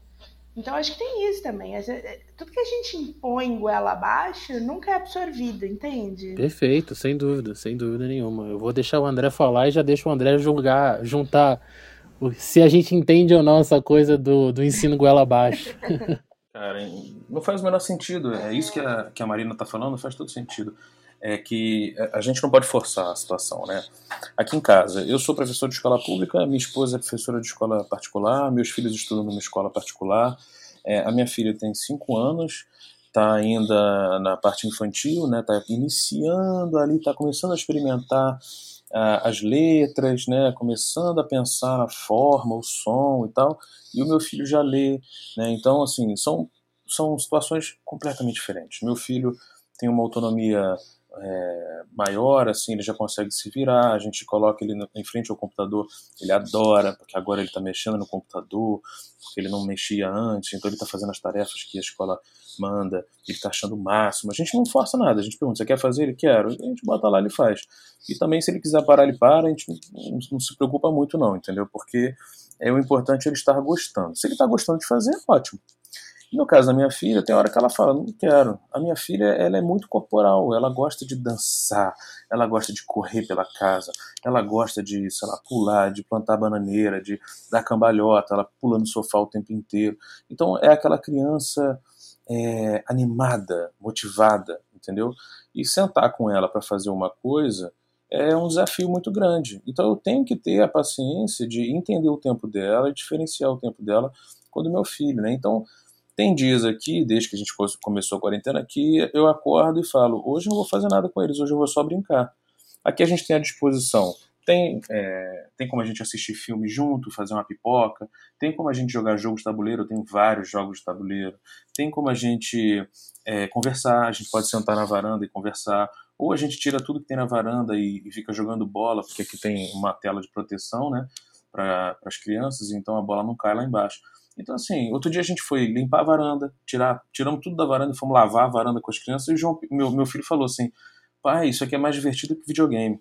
Então acho que tem isso também. É, tudo que a gente impõe goela abaixo nunca é absorvido, entende? Perfeito, sem dúvida, sem dúvida nenhuma. Eu vou deixar o André falar e já deixo o André julgar, juntar se a gente entende ou não essa coisa do, do ensino goela abaixo. Cara, não faz o menor sentido. É isso que a, que a Marina está falando, faz todo sentido. É que a gente não pode forçar a situação, né? Aqui em casa, eu sou professor de escola pública, minha esposa é professora de escola particular, meus filhos estudam numa escola particular. É, a minha filha tem 5 anos, está ainda na parte infantil, né? Está iniciando ali, está começando a experimentar as letras, né? Começando a pensar na forma, o som e tal. E o meu filho já lê, né? Então, assim, são são situações completamente diferentes. Meu filho tem uma autonomia é, maior, assim, ele já consegue se virar, a gente coloca ele em frente ao computador, ele adora, porque agora ele está mexendo no computador, porque ele não mexia antes, então ele está fazendo as tarefas que a escola manda, ele está achando o máximo. A gente não força nada, a gente pergunta, você quer fazer? Ele quer, a gente bota lá, ele faz. E também, se ele quiser parar, ele para, a gente não, não se preocupa muito não, entendeu? Porque é o importante é ele estar gostando. Se ele está gostando de fazer, ótimo. No caso da minha filha, tem hora que ela fala, não quero. A minha filha, ela é muito corporal, ela gosta de dançar, ela gosta de correr pela casa, ela gosta de, sei lá, pular, de plantar bananeira, de dar cambalhota, ela pula no sofá o tempo inteiro. Então é aquela criança é, animada, motivada, entendeu? E sentar com ela para fazer uma coisa é um desafio muito grande. Então eu tenho que ter a paciência de entender o tempo dela e diferenciar o tempo dela quando meu filho, né? Então tem dias aqui, desde que a gente começou a quarentena, que eu acordo e falo: hoje não vou fazer nada com eles, hoje eu vou só brincar. Aqui a gente tem à disposição. Tem, é, tem como a gente assistir filme junto, fazer uma pipoca, tem como a gente jogar jogos de tabuleiro, tenho vários jogos de tabuleiro, tem como a gente é, conversar, a gente pode sentar na varanda e conversar, ou a gente tira tudo que tem na varanda e, e fica jogando bola, porque aqui tem uma tela de proteção, né, para as crianças, então a bola não cai lá embaixo. Então, assim, outro dia a gente foi limpar a varanda, tirar, tiramos tudo da varanda e fomos lavar a varanda com as crianças. E o João, meu, meu filho falou assim: pai, isso aqui é mais divertido que videogame.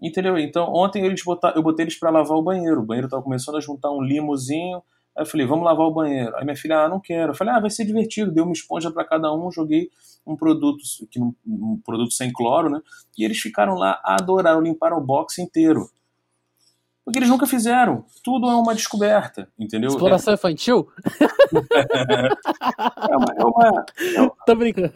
Entendeu? Então, ontem eles botar, eu botei eles para lavar o banheiro. O banheiro tava começando a juntar um limozinho. Aí eu falei, vamos lavar o banheiro. Aí minha filha, ah, não quero. Eu falei, ah, vai ser divertido. Dei uma esponja para cada um, joguei um produto, um produto sem cloro, né? E eles ficaram lá, adoraram, limparam o box inteiro. Porque eles nunca fizeram. Tudo é uma descoberta, entendeu? Exploração é... infantil? é uma. É uma, é uma... Tô brincando.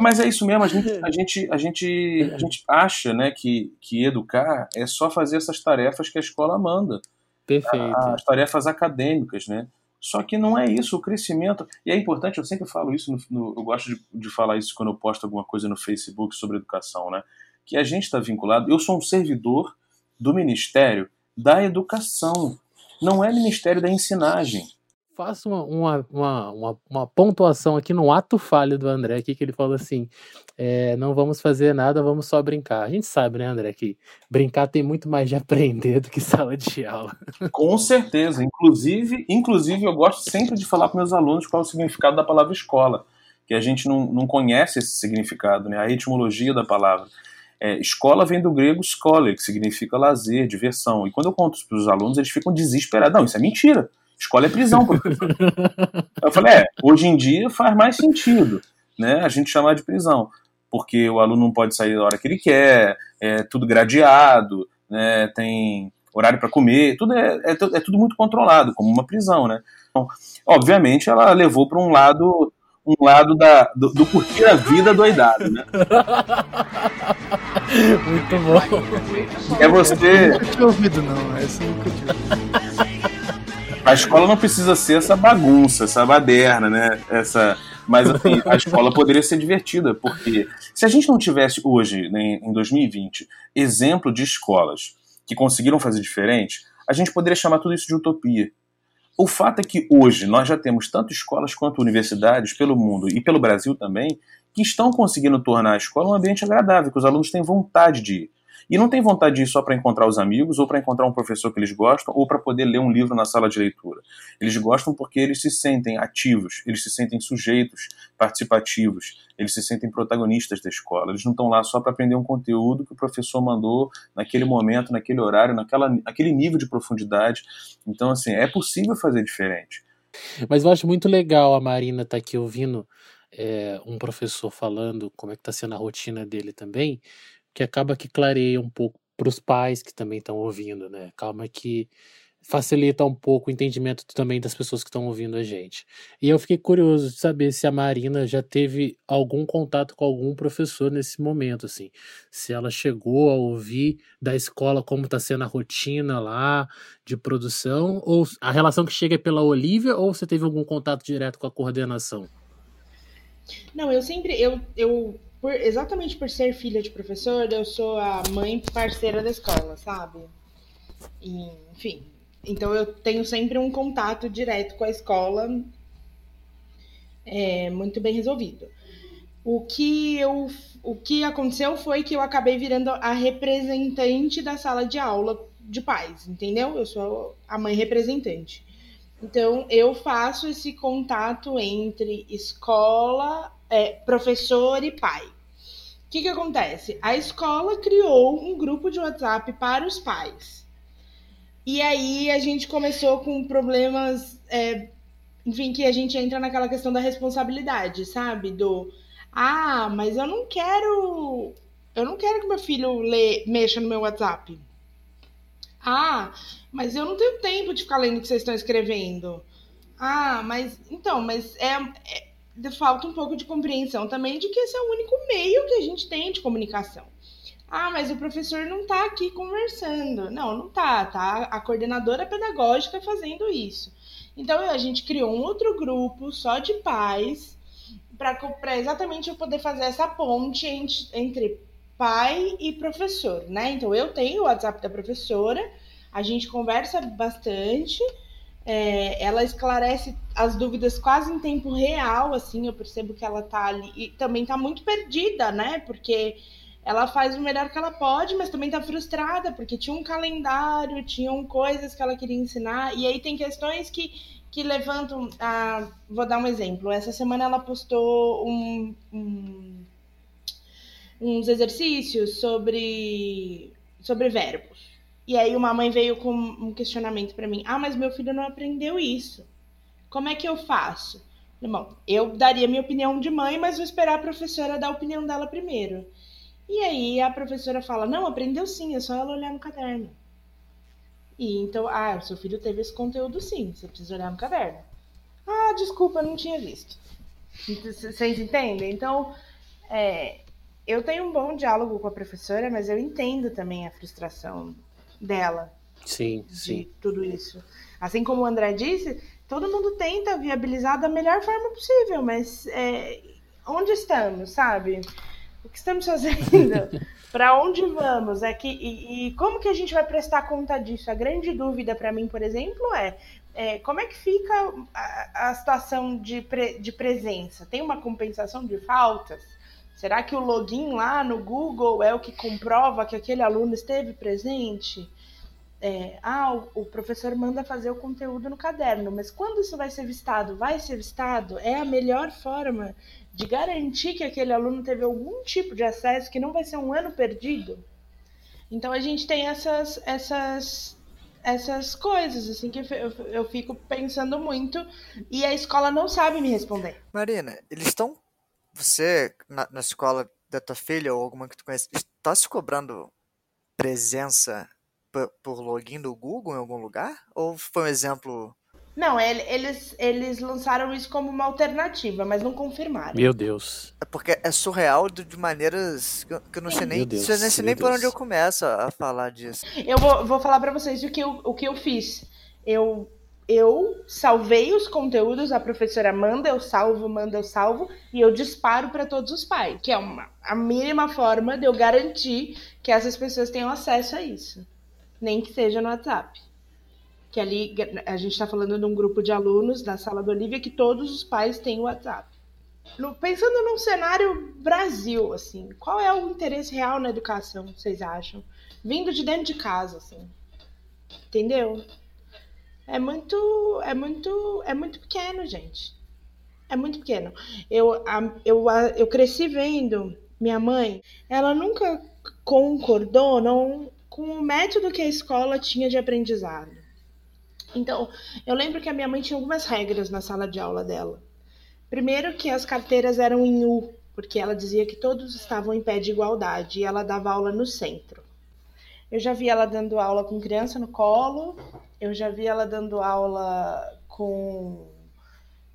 Mas é isso mesmo, a gente, a gente, a gente, a gente acha né, que, que educar é só fazer essas tarefas que a escola manda. Perfeito. As tarefas acadêmicas, né? Só que não é isso, o crescimento. E é importante, eu sempre falo isso, no, no, eu gosto de, de falar isso quando eu posto alguma coisa no Facebook sobre educação, né? Que a gente está vinculado. Eu sou um servidor do Ministério da Educação, não é Ministério da Ensinagem. Faço uma, uma, uma, uma, pontuação aqui no ato falho do André, aqui, que ele falou assim: é, não vamos fazer nada, vamos só brincar. A gente sabe, né, André, que brincar tem muito mais de aprender do que sala de aula. Com certeza. Inclusive, inclusive eu gosto sempre de falar para meus alunos qual é o significado da palavra escola, que a gente não, não conhece esse significado, né, a etimologia da palavra. É, escola vem do grego scholar, que significa lazer, diversão. E quando eu conto para os alunos, eles ficam desesperados. Não, isso é mentira. Escola é prisão, professor. eu falei, é, hoje em dia faz mais sentido né, a gente chamar de prisão. Porque o aluno não pode sair da hora que ele quer, é tudo gradeado, né, tem horário para comer, tudo é, é, é, tudo muito controlado, como uma prisão, né? Então, obviamente, ela levou para um lado um lado da, do, do curtir a vida doidado, né? Muito bom. É você. Nunca tinha ouvido, não. Essa nunca tinha A escola não precisa ser essa bagunça, essa baderna, né? Essa, Mas assim, a escola poderia ser divertida, porque se a gente não tivesse hoje, né, em 2020, exemplo de escolas que conseguiram fazer diferente, a gente poderia chamar tudo isso de utopia. O fato é que hoje nós já temos tanto escolas quanto universidades pelo mundo e pelo Brasil também que estão conseguindo tornar a escola um ambiente agradável, que os alunos têm vontade de ir. E não tem vontade de ir só para encontrar os amigos, ou para encontrar um professor que eles gostam, ou para poder ler um livro na sala de leitura. Eles gostam porque eles se sentem ativos, eles se sentem sujeitos, participativos, eles se sentem protagonistas da escola. Eles não estão lá só para aprender um conteúdo que o professor mandou naquele momento, naquele horário, naquela, naquele nível de profundidade. Então, assim, é possível fazer diferente. Mas eu acho muito legal a Marina estar tá aqui ouvindo é, um professor falando como é que está sendo a rotina dele também, que acaba que clareia um pouco para os pais que também estão ouvindo, né? Calma que facilita um pouco o entendimento também das pessoas que estão ouvindo a gente. E eu fiquei curioso de saber se a Marina já teve algum contato com algum professor nesse momento, assim. Se ela chegou a ouvir da escola como está sendo a rotina lá de produção, ou a relação que chega é pela Olivia, ou você teve algum contato direto com a coordenação? Não, eu sempre, eu, eu por, exatamente por ser filha de professor, eu sou a mãe parceira da escola, sabe? E, enfim, então eu tenho sempre um contato direto com a escola, é, muito bem resolvido. O que, eu, o que aconteceu foi que eu acabei virando a representante da sala de aula de pais, entendeu? Eu sou a mãe representante. Então, eu faço esse contato entre escola, é, professor e pai que, que acontece? A escola criou um grupo de WhatsApp para os pais. E aí a gente começou com problemas, é, enfim, que a gente entra naquela questão da responsabilidade, sabe? Do ah, mas eu não quero. Eu não quero que meu filho lê, mexa no meu WhatsApp. Ah, mas eu não tenho tempo de ficar lendo o que vocês estão escrevendo. Ah, mas então, mas é, é falta um pouco de compreensão também de que esse é o único meio que a gente tem de comunicação. Ah, mas o professor não está aqui conversando. Não, não está. Tá a coordenadora pedagógica fazendo isso. Então a gente criou um outro grupo só de pais para exatamente eu poder fazer essa ponte entre, entre pai e professor, né? Então eu tenho o WhatsApp da professora, a gente conversa bastante é, ela esclarece as dúvidas quase em tempo real, assim, eu percebo que ela tá ali e também tá muito perdida, né? Porque ela faz o melhor que ela pode, mas também tá frustrada, porque tinha um calendário, tinham coisas que ela queria ensinar, e aí tem questões que, que levantam. A, vou dar um exemplo. Essa semana ela postou um, um, uns exercícios sobre, sobre verbos. E aí uma mãe veio com um questionamento para mim: "Ah, mas meu filho não aprendeu isso. Como é que eu faço?" Bom, eu daria minha opinião de mãe, mas vou esperar a professora dar a opinião dela primeiro. E aí a professora fala: "Não, aprendeu sim, é só ela olhar no caderno." E então, ah, seu filho teve esse conteúdo sim, você precisa olhar no caderno. Ah, desculpa, eu não tinha visto. Vocês entendem? Então, é, eu tenho um bom diálogo com a professora, mas eu entendo também a frustração dela. Sim, de sim. tudo isso. Assim como o André disse, todo mundo tenta viabilizar da melhor forma possível, mas é, onde estamos, sabe? O que estamos fazendo? para onde vamos? É que, e, e, como que a gente vai prestar conta disso? A grande dúvida para mim, por exemplo, é, é, como é que fica a, a situação de, pre, de presença? Tem uma compensação de faltas? Será que o login lá no Google é o que comprova que aquele aluno esteve presente? É, ah, o, o, professor manda fazer o conteúdo no caderno, mas quando isso vai ser vistado? Vai ser vistado? É a melhor forma de garantir que aquele aluno teve algum tipo de acesso que não vai ser um ano perdido? Então a gente tem essas, essas, essas coisas, assim, que eu, fico pensando muito e a escola não sabe me responder. Marina, eles estão você, na, na escola da tua filha ou alguma que tu conhece, está se cobrando presença por login do Google em algum lugar? Ou foi um exemplo não, eles, eles lançaram isso como uma alternativa, mas não confirmaram. Meu Deus. É porque é surreal de, maneiras que eu, não sei nem, Deus, não sei nem por onde eu começo a, a falar disso. Eu vou, vou falar para vocês o que eu, o que eu fiz. Eu eu salvei os conteúdos, a professora manda, eu salvo, manda, eu salvo, e eu disparo para todos os pais, que é uma, a mínima forma de eu garantir que essas pessoas tenham acesso a isso, nem que seja no WhatsApp. Que ali a gente está falando de um grupo de alunos da sala do Olivia que todos os pais têm WhatsApp. No, pensando num cenário Brasil, assim, qual é o interesse real na educação, vocês acham? Vindo de dentro de casa, assim. Entendeu? É muito, é muito, é muito pequeno, gente. É muito pequeno. Eu, eu, eu cresci vendo minha mãe, ela nunca concordou não, com o método que a escola tinha de aprendizado. Então, eu lembro que a minha mãe tinha algumas regras na sala de aula dela. Primeiro que as carteiras eram em U, porque ela dizia que todos estavam em pé de igualdade e ela dava aula no centro. Eu já vi ela dando aula com criança no colo, eu já vi ela dando aula com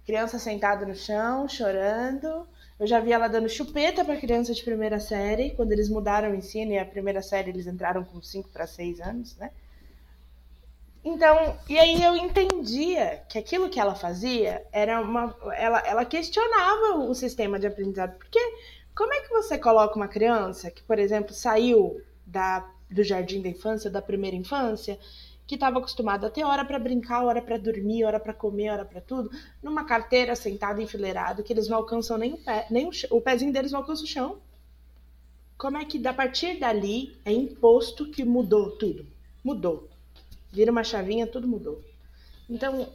criança sentada no chão, chorando. Eu já vi ela dando chupeta para criança de primeira série, quando eles mudaram o ensino e a primeira série eles entraram com 5 para 6 anos, né? Então, e aí eu entendia que aquilo que ela fazia era uma. Ela, ela questionava o sistema de aprendizado. Porque como é que você coloca uma criança que, por exemplo, saiu da, do jardim da infância, da primeira infância, que estava acostumado a ter hora para brincar, hora para dormir, hora para comer, hora para tudo, numa carteira sentada enfileirado, que eles não alcançam nem o pé, nem o, o pezinho deles não alcança o chão. Como é que a partir dali é imposto que mudou tudo? Mudou. Vira uma chavinha, tudo mudou. Então,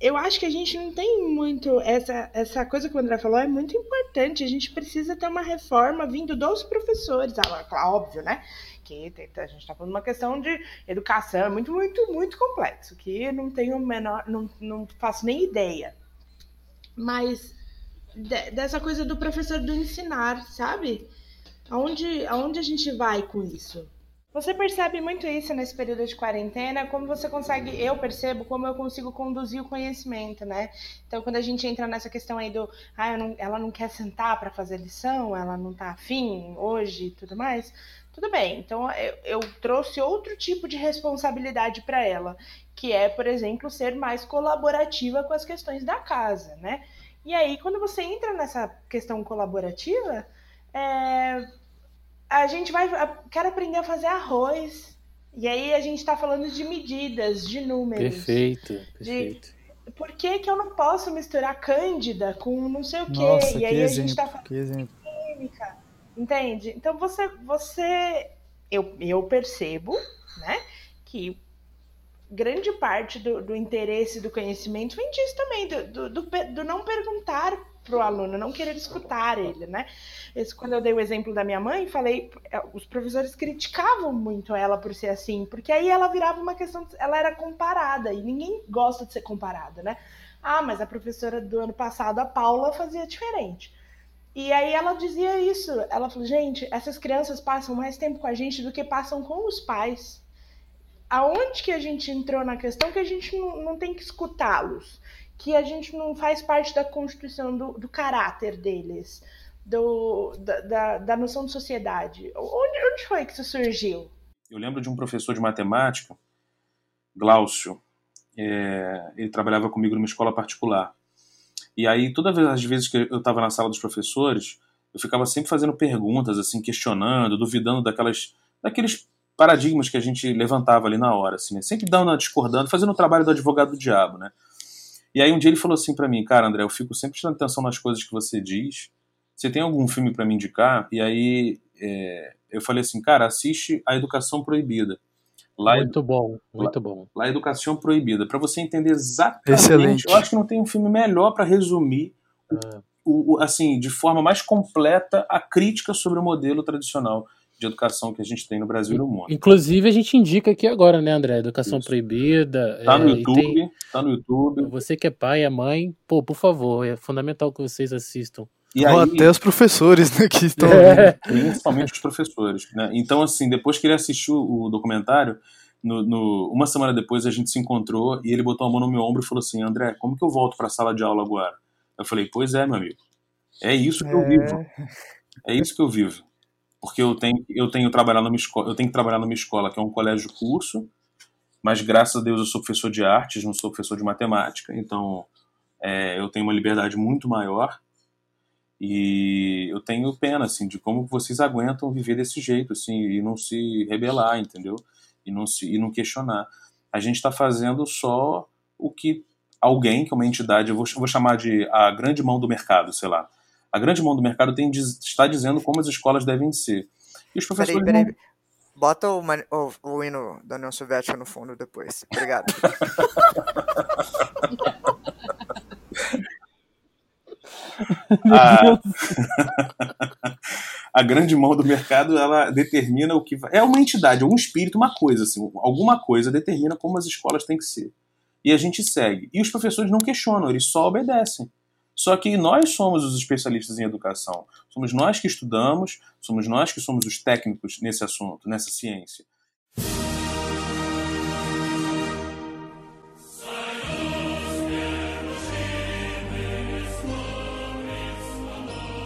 eu acho que a gente não tem muito. Essa, essa coisa que o André falou é muito importante. A gente precisa ter uma reforma vindo dos professores. Ah, óbvio, né? que a gente está falando uma questão de educação, é muito, muito, muito complexo, que não tenho menor, não, não faço nem ideia. Mas de, dessa coisa do professor do ensinar, sabe? Aonde, aonde a gente vai com isso? Você percebe muito isso nesse período de quarentena, como você consegue, eu percebo como eu consigo conduzir o conhecimento, né? Então, quando a gente entra nessa questão aí do, ah, não, ela não quer sentar para fazer lição, ela não tá afim hoje e tudo mais, tudo bem, então eu, eu trouxe outro tipo de responsabilidade para ela, que é, por exemplo, ser mais colaborativa com as questões da casa, né? E aí, quando você entra nessa questão colaborativa, é, a gente vai. Quer aprender a fazer arroz. E aí a gente está falando de medidas, de números. Perfeito, perfeito. De, por que, que eu não posso misturar cândida com não sei o quê? Nossa, e aí que a exemplo, gente tá falando que exemplo. de química. Entende? Então você, você eu, eu percebo, né, que grande parte do, do interesse do conhecimento vem disso também, do, do, do, do não perguntar para o aluno, não querer escutar ele, né? Esse, quando eu dei o exemplo da minha mãe, falei, é, os professores criticavam muito ela por ser assim, porque aí ela virava uma questão, ela era comparada e ninguém gosta de ser comparada, né? Ah, mas a professora do ano passado, a Paula, fazia diferente. E aí ela dizia isso. Ela falou, gente, essas crianças passam mais tempo com a gente do que passam com os pais. Aonde que a gente entrou na questão que a gente não, não tem que escutá-los? Que a gente não faz parte da constituição do, do caráter deles, do, da, da, da, noção de sociedade. Onde, onde foi que isso surgiu? Eu lembro de um professor de matemática, Glaucio. É, ele trabalhava comigo numa escola particular. E aí, todas as vezes que eu estava na sala dos professores, eu ficava sempre fazendo perguntas, assim, questionando, duvidando daquelas, daqueles paradigmas que a gente levantava ali na hora, assim, né? Sempre dando, discordando, fazendo o trabalho do advogado do diabo, né? E aí um dia ele falou assim para mim, cara, André, eu fico sempre prestando atenção nas coisas que você diz. Você tem algum filme para me indicar? E aí é, eu falei assim, cara, assiste A Educação Proibida. Lá muito bom, muito lá, bom. Lá Educação Proibida, para você entender exatamente. Excelente. Eu acho que não tem um filme melhor para resumir, ah. o, o, assim, de forma mais completa, a crítica sobre o modelo tradicional de educação que a gente tem no Brasil e no mundo. Inclusive, a gente indica aqui agora, né, André? Educação Isso. Proibida. Tá no é, YouTube, tem... tá no YouTube. Você que é pai, é mãe, pô, por favor, é fundamental que vocês assistam. E aí, até os professores, né, que estão é. Principalmente os professores, né? Então, assim, depois que ele assistiu o documentário, no, no, uma semana depois a gente se encontrou e ele botou a mão no meu ombro e falou assim, André, como que eu volto para a sala de aula agora? Eu falei, pois é, meu amigo, é isso que é... eu vivo, é isso que eu vivo, porque eu tenho, eu tenho trabalhar numa escola, eu tenho que trabalhar numa escola que é um colégio curso mas graças a Deus eu sou professor de artes, não sou professor de matemática, então é, eu tenho uma liberdade muito maior e eu tenho pena, assim, de como vocês aguentam viver desse jeito, assim, e não se rebelar, entendeu? E não, se, e não questionar. A gente está fazendo só o que alguém, que é uma entidade, eu vou, vou, chamar de a grande mão do mercado, sei lá. A grande mão do mercado tem, está dizendo como as escolas devem ser. E os professores. Peraí, peraí. Não... Bota o, o, o, hino da União Soviética no fundo depois. Obrigado. a... a grande mão do mercado ela determina o que vai... é uma entidade, um espírito, uma coisa assim, alguma coisa determina como as escolas têm que ser. E a gente segue. E os professores não questionam, eles só obedecem. Só que nós somos os especialistas em educação. Somos nós que estudamos, somos nós que somos os técnicos nesse assunto, nessa ciência.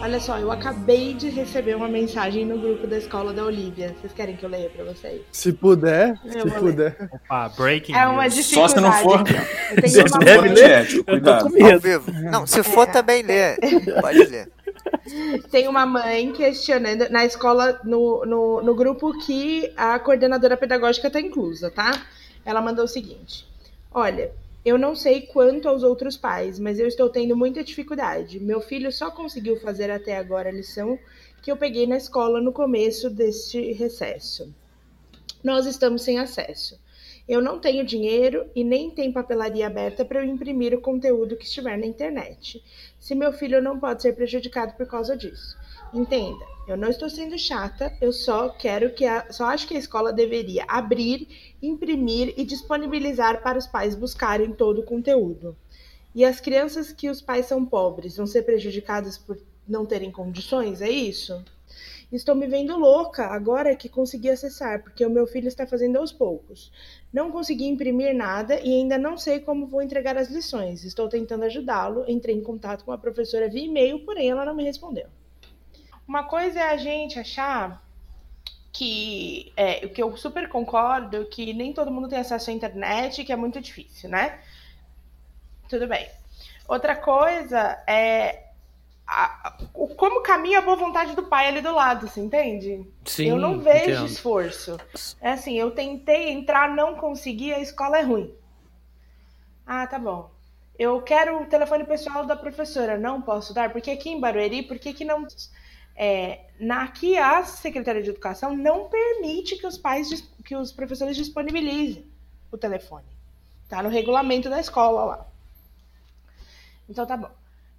Olha só, eu acabei de receber uma mensagem no grupo da escola da Olivia. Vocês querem que eu leia pra vocês? Se puder, eu se puder. Ler. Opa, breaking É uma dificuldade. Só se não for. Você deve ler. Cuidado. Não, se for é. também ler. Pode ler. Tem uma mãe questionando na escola, no, no, no grupo que a coordenadora pedagógica está inclusa, tá? Ela mandou o seguinte: Olha, eu não sei quanto aos outros pais, mas eu estou tendo muita dificuldade. Meu filho só conseguiu fazer até agora a lição que eu peguei na escola no começo deste recesso. Nós estamos sem acesso. Eu não tenho dinheiro e nem tem papelaria aberta para eu imprimir o conteúdo que estiver na internet. Se meu filho não pode ser prejudicado por causa disso. Entenda, eu não estou sendo chata, eu só quero que a, só acho que a escola deveria abrir, imprimir e disponibilizar para os pais buscarem todo o conteúdo. E as crianças que os pais são pobres vão ser prejudicadas por não terem condições, é isso? Estou me vendo louca agora que consegui acessar, porque o meu filho está fazendo aos poucos. Não consegui imprimir nada e ainda não sei como vou entregar as lições. Estou tentando ajudá-lo. Entrei em contato com a professora via e-mail, porém ela não me respondeu. Uma coisa é a gente achar que é, o que eu super concordo que nem todo mundo tem acesso à internet, que é muito difícil, né? Tudo bem. Outra coisa é a, o, como caminha a boa vontade do pai ali do lado, você entende? Sim, eu não vejo entendo. esforço. É assim, eu tentei entrar, não consegui, a escola é ruim. Ah, tá bom. Eu quero o telefone pessoal da professora, não posso dar, porque aqui em Barueri, por que, que não é, na, aqui a Secretaria de Educação não permite que os pais, que os professores disponibilizem o telefone. Tá no regulamento da escola lá. Então tá bom.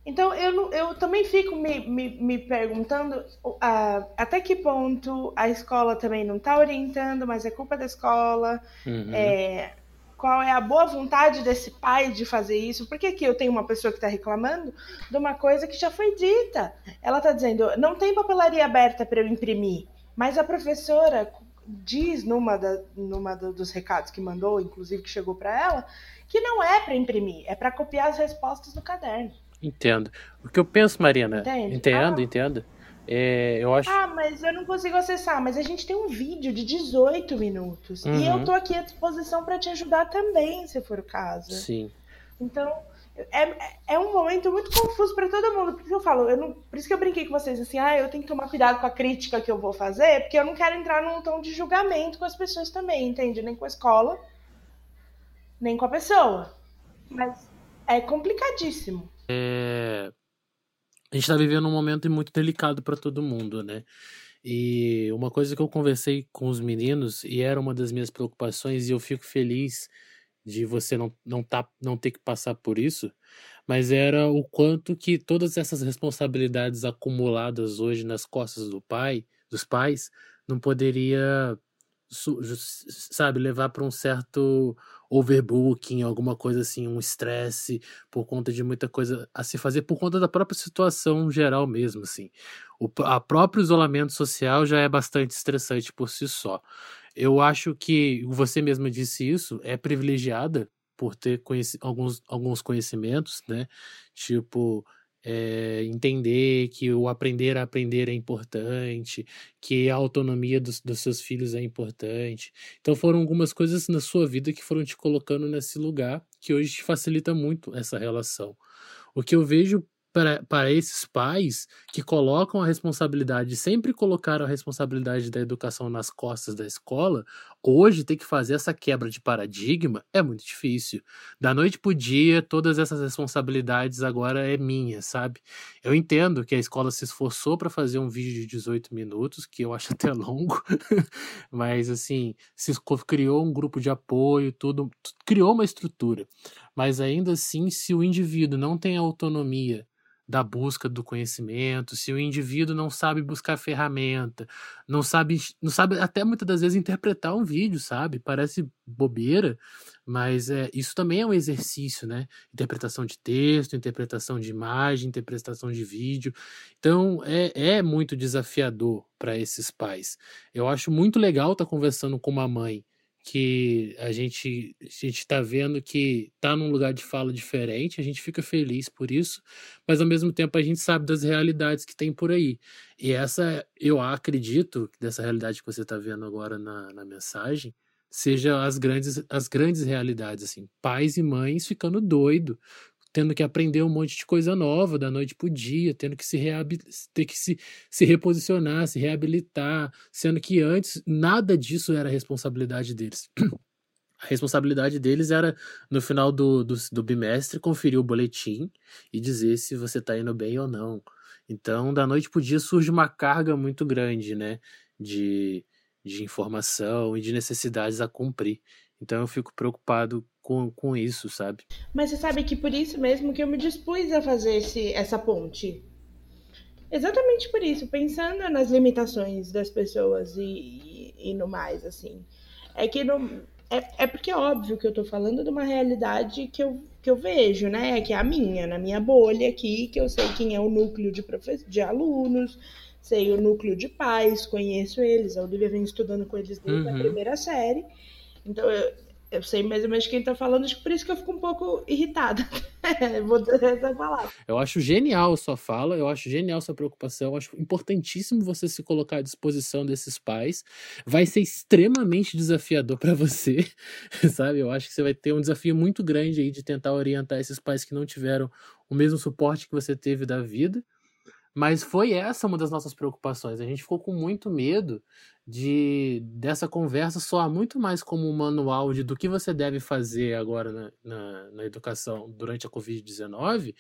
Então eu, eu também fico me, me, me perguntando uh, até que ponto a escola também não está orientando, mas é culpa da escola. Uhum. É, qual é a boa vontade desse pai de fazer isso? Porque aqui eu tenho uma pessoa que está reclamando de uma coisa que já foi dita. Ela está dizendo, não tem papelaria aberta para eu imprimir, mas a professora diz numa, da, numa dos recados que mandou, inclusive que chegou para ela, que não é para imprimir, é para copiar as respostas no caderno. Entendo. O que eu penso, Marina, Entende? entendo, Ah. entendo. É, eu acho. Ah, mas eu não consigo acessar. Mas a gente tem um vídeo de 18 minutos. E Uhum. eu tô aqui à disposição para te ajudar também, se for o caso. Sim. Então, é, é um momento muito confuso para todo mundo. Por isso eu falo, eu não, por isso que eu brinquei com vocês assim, ah, eu tenho que tomar cuidado com a crítica que eu vou fazer, porque eu não quero entrar num tom de julgamento com as pessoas também, entende? Nem com a escola, nem com a pessoa. Mas é complicadíssimo. É, A gente está vivendo um momento muito delicado para todo mundo, né? E uma coisa que eu conversei com os meninos, e era uma das minhas preocupações, e eu fico feliz de você não, não, tá, não ter que passar por isso, mas era o quanto que todas essas responsabilidades acumuladas hoje nas costas do pai, dos pais, não poderia, sabe, levar para um certo overbooking, alguma coisa assim, um estresse por conta de muita coisa a se fazer, por conta da própria situação geral mesmo, assim. O a próprio isolamento social já é bastante estressante por si só. Eu acho que você mesma disse isso, é privilegiada por ter conheci- alguns, alguns conhecimentos, né? Tipo, é, entender que o aprender a aprender é importante, que a autonomia dos, dos seus filhos é importante. Então foram algumas coisas na sua vida que foram te colocando nesse lugar que hoje te facilita muito essa relação. O que eu vejo para, para esses pais que colocam a responsabilidade, sempre colocaram a responsabilidade da educação nas costas da escola, hoje ter que fazer essa quebra de paradigma é muito difícil. Da noite pro dia, todas essas responsabilidades agora é minha, sabe? Eu entendo que a escola se esforçou para fazer um vídeo de 18 minutos, que eu acho até longo, mas assim, se criou um grupo de apoio, tudo, criou uma estrutura. Mas ainda assim, se o indivíduo não tem autonomia da busca do conhecimento, se o indivíduo não sabe buscar ferramenta, não sabe, não sabe até muitas das vezes interpretar um vídeo, sabe? Parece bobeira, mas é, isso também é um exercício, né? Interpretação de texto, interpretação de imagem, interpretação de vídeo. Então é, é muito desafiador para esses pais. Eu acho muito legal estar tá conversando com uma mãe que a gente a gente está vendo que está num lugar de fala diferente, a gente fica feliz por isso, mas ao mesmo tempo a gente sabe das realidades que tem por aí. E essa, eu acredito, dessa realidade que você está vendo agora na, na mensagem, seja as grandes, as grandes realidades, assim, pais e mães ficando doido tendo que aprender um monte de coisa nova da noite pro dia, tendo que se ter que se, se reposicionar, se reabilitar, sendo que antes nada disso era responsabilidade deles. A responsabilidade deles era, no final do, do, do bimestre, conferir o boletim e dizer se você está indo bem ou não. Então, da noite pro dia surge uma carga muito grande, né? De, de informação e de necessidades a cumprir. Então eu fico preocupado com, com isso, sabe? Mas você sabe que por isso mesmo que eu me dispus a fazer esse, essa ponte. Exatamente por isso, pensando nas limitações das pessoas e, e, e no mais, assim. É que não, é, é porque é óbvio que eu tô falando de uma realidade que eu, que eu vejo, né? Que é a minha, na minha bolha aqui, que eu sei quem é o núcleo de, profe de alunos, sei o núcleo de pais, conheço eles. A Olivia vem estudando com eles desde uhum. a primeira série. Então, eu, eu sei mais ou menos quem tá falando, por isso que eu fico um pouco irritada. Vou dizer essa palavra. Eu acho genial sua fala, eu acho genial sua preocupação, eu acho importantíssimo você se colocar à disposição desses pais. Vai ser extremamente desafiador para você, sabe? Eu acho que você vai ter um desafio muito grande aí de tentar orientar esses pais que não tiveram o mesmo suporte que você teve da vida. Mas foi essa uma das nossas preocupações. A gente ficou com muito medo de dessa conversa soar muito mais como um manual de do que você deve fazer agora na, na, na educação durante a Covid-19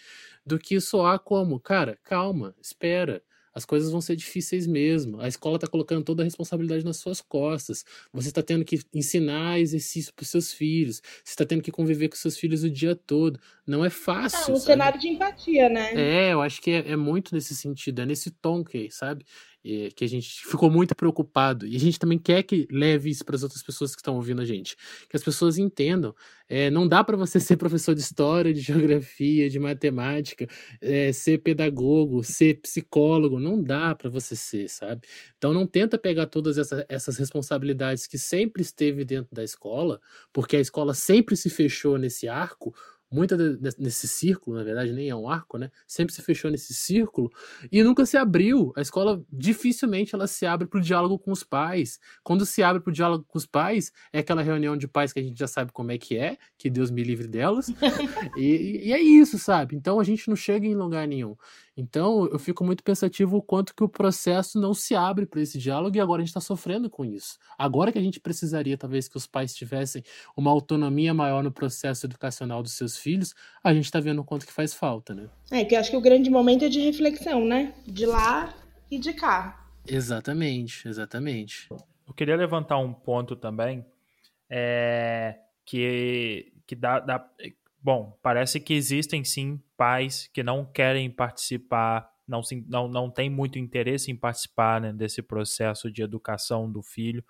do que soar como, cara, calma, espera as coisas vão ser difíceis mesmo. A escola está colocando toda a responsabilidade nas suas costas. Você está tendo que ensinar exercício para os seus filhos. Você está tendo que conviver com seus filhos o dia todo. Não é fácil. É um sabe? cenário de empatia, né? É, eu acho que é, é muito nesse sentido, é nesse tom que, sabe? Que a gente ficou muito preocupado. E a gente também quer que leve isso para as outras pessoas que estão ouvindo a gente. Que as pessoas entendam. É, não dá para você ser professor de história, de geografia, de matemática, é, ser pedagogo, ser psicólogo. Não dá para você ser, sabe? Então não tenta pegar todas essa, essas responsabilidades que sempre esteve dentro da escola, porque a escola sempre se fechou nesse arco muita nesse círculo, na verdade, nem é um arco, né? Sempre se fechou nesse círculo e nunca se abriu. A escola dificilmente ela se abre para o diálogo com os pais. Quando se abre para o diálogo com os pais, é aquela reunião de pais que a gente já sabe como é que é, que Deus me livre delas. e, e é isso, sabe? Então a gente não chega em lugar nenhum. Então eu fico muito pensativo o quanto que o processo não se abre para esse diálogo e agora a gente está sofrendo com isso. Agora que a gente precisaria, talvez, que os pais tivessem uma autonomia maior no processo educacional dos seus filhos, a gente está vendo o quanto que faz falta, né? É, que eu acho que o grande momento é de reflexão, né? De lá e de cá. Exatamente, exatamente. Eu queria levantar um ponto também, é, que, que dá, dá Bom, parece que existem sim pais que não querem participar, não, não, não têm muito interesse em participar né, desse processo de educação do filho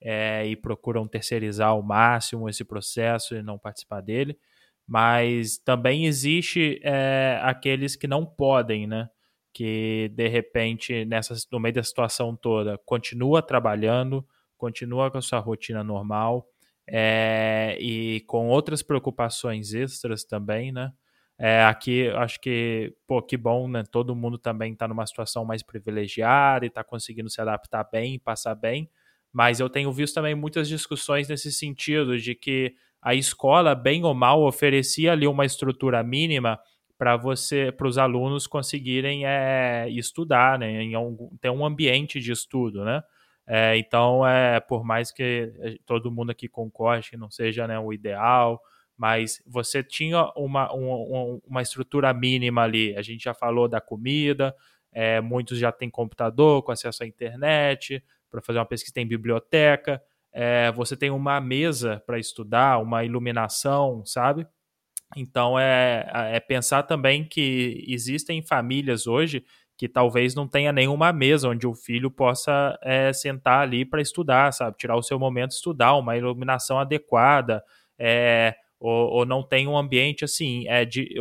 é, e procuram terceirizar ao máximo esse processo e não participar dele. Mas também existe é, aqueles que não podem, né? Que de repente, nessa, no meio da situação toda, continua trabalhando, continua com a sua rotina normal, é, e com outras preocupações extras também, né? É, aqui, acho que, pô, que bom, né? Todo mundo também está numa situação mais privilegiada e está conseguindo se adaptar bem, passar bem. Mas eu tenho visto também muitas discussões nesse sentido, de que a escola, bem ou mal, oferecia ali uma estrutura mínima para você, para os alunos conseguirem é, estudar, né? Em ter um ambiente de estudo, né? É, então, é, por mais que todo mundo aqui concorde que não seja né, o ideal, mas você tinha uma, uma, uma estrutura mínima ali. A gente já falou da comida, é, muitos já têm computador com acesso à internet, para fazer uma pesquisa tem biblioteca, é, você tem uma mesa para estudar, uma iluminação, sabe? Então é, é pensar também que existem famílias hoje que talvez não tenha nenhuma mesa onde o filho possa é, sentar ali para estudar, sabe? Tirar o seu momento estudar, uma iluminação adequada, é, ou, ou não tem um ambiente assim, é de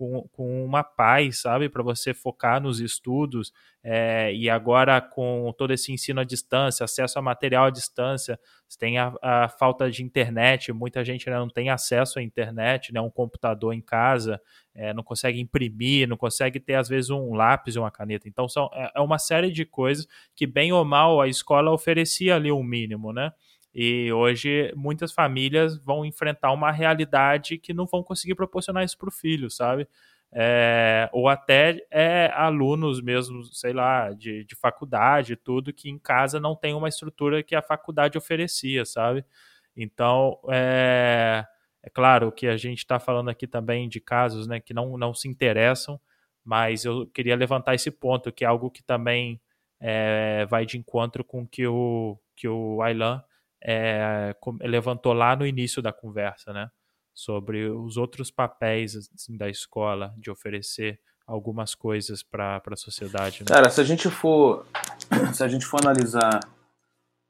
com, com uma paz, sabe, para você focar nos estudos. É, e agora, com todo esse ensino à distância, acesso a material à distância, tem a, a falta de internet, muita gente né, não tem acesso à internet, né, um computador em casa, é, não consegue imprimir, não consegue ter, às vezes, um lápis e uma caneta. Então, são, é, é uma série de coisas que, bem ou mal, a escola oferecia ali um mínimo, né? E hoje muitas famílias vão enfrentar uma realidade que não vão conseguir proporcionar isso para o filho, sabe? É, ou até é, alunos mesmo, sei lá, de, de faculdade, tudo, que em casa não tem uma estrutura que a faculdade oferecia, sabe? Então, é, é claro que a gente está falando aqui também de casos né, que não, não se interessam, mas eu queria levantar esse ponto, que é algo que também é, vai de encontro com que o, que o Ailan é, levantou lá no início da conversa, né? Sobre os outros papéis assim, da escola de oferecer algumas coisas para a sociedade. Né? Cara, se a gente for se a gente for analisar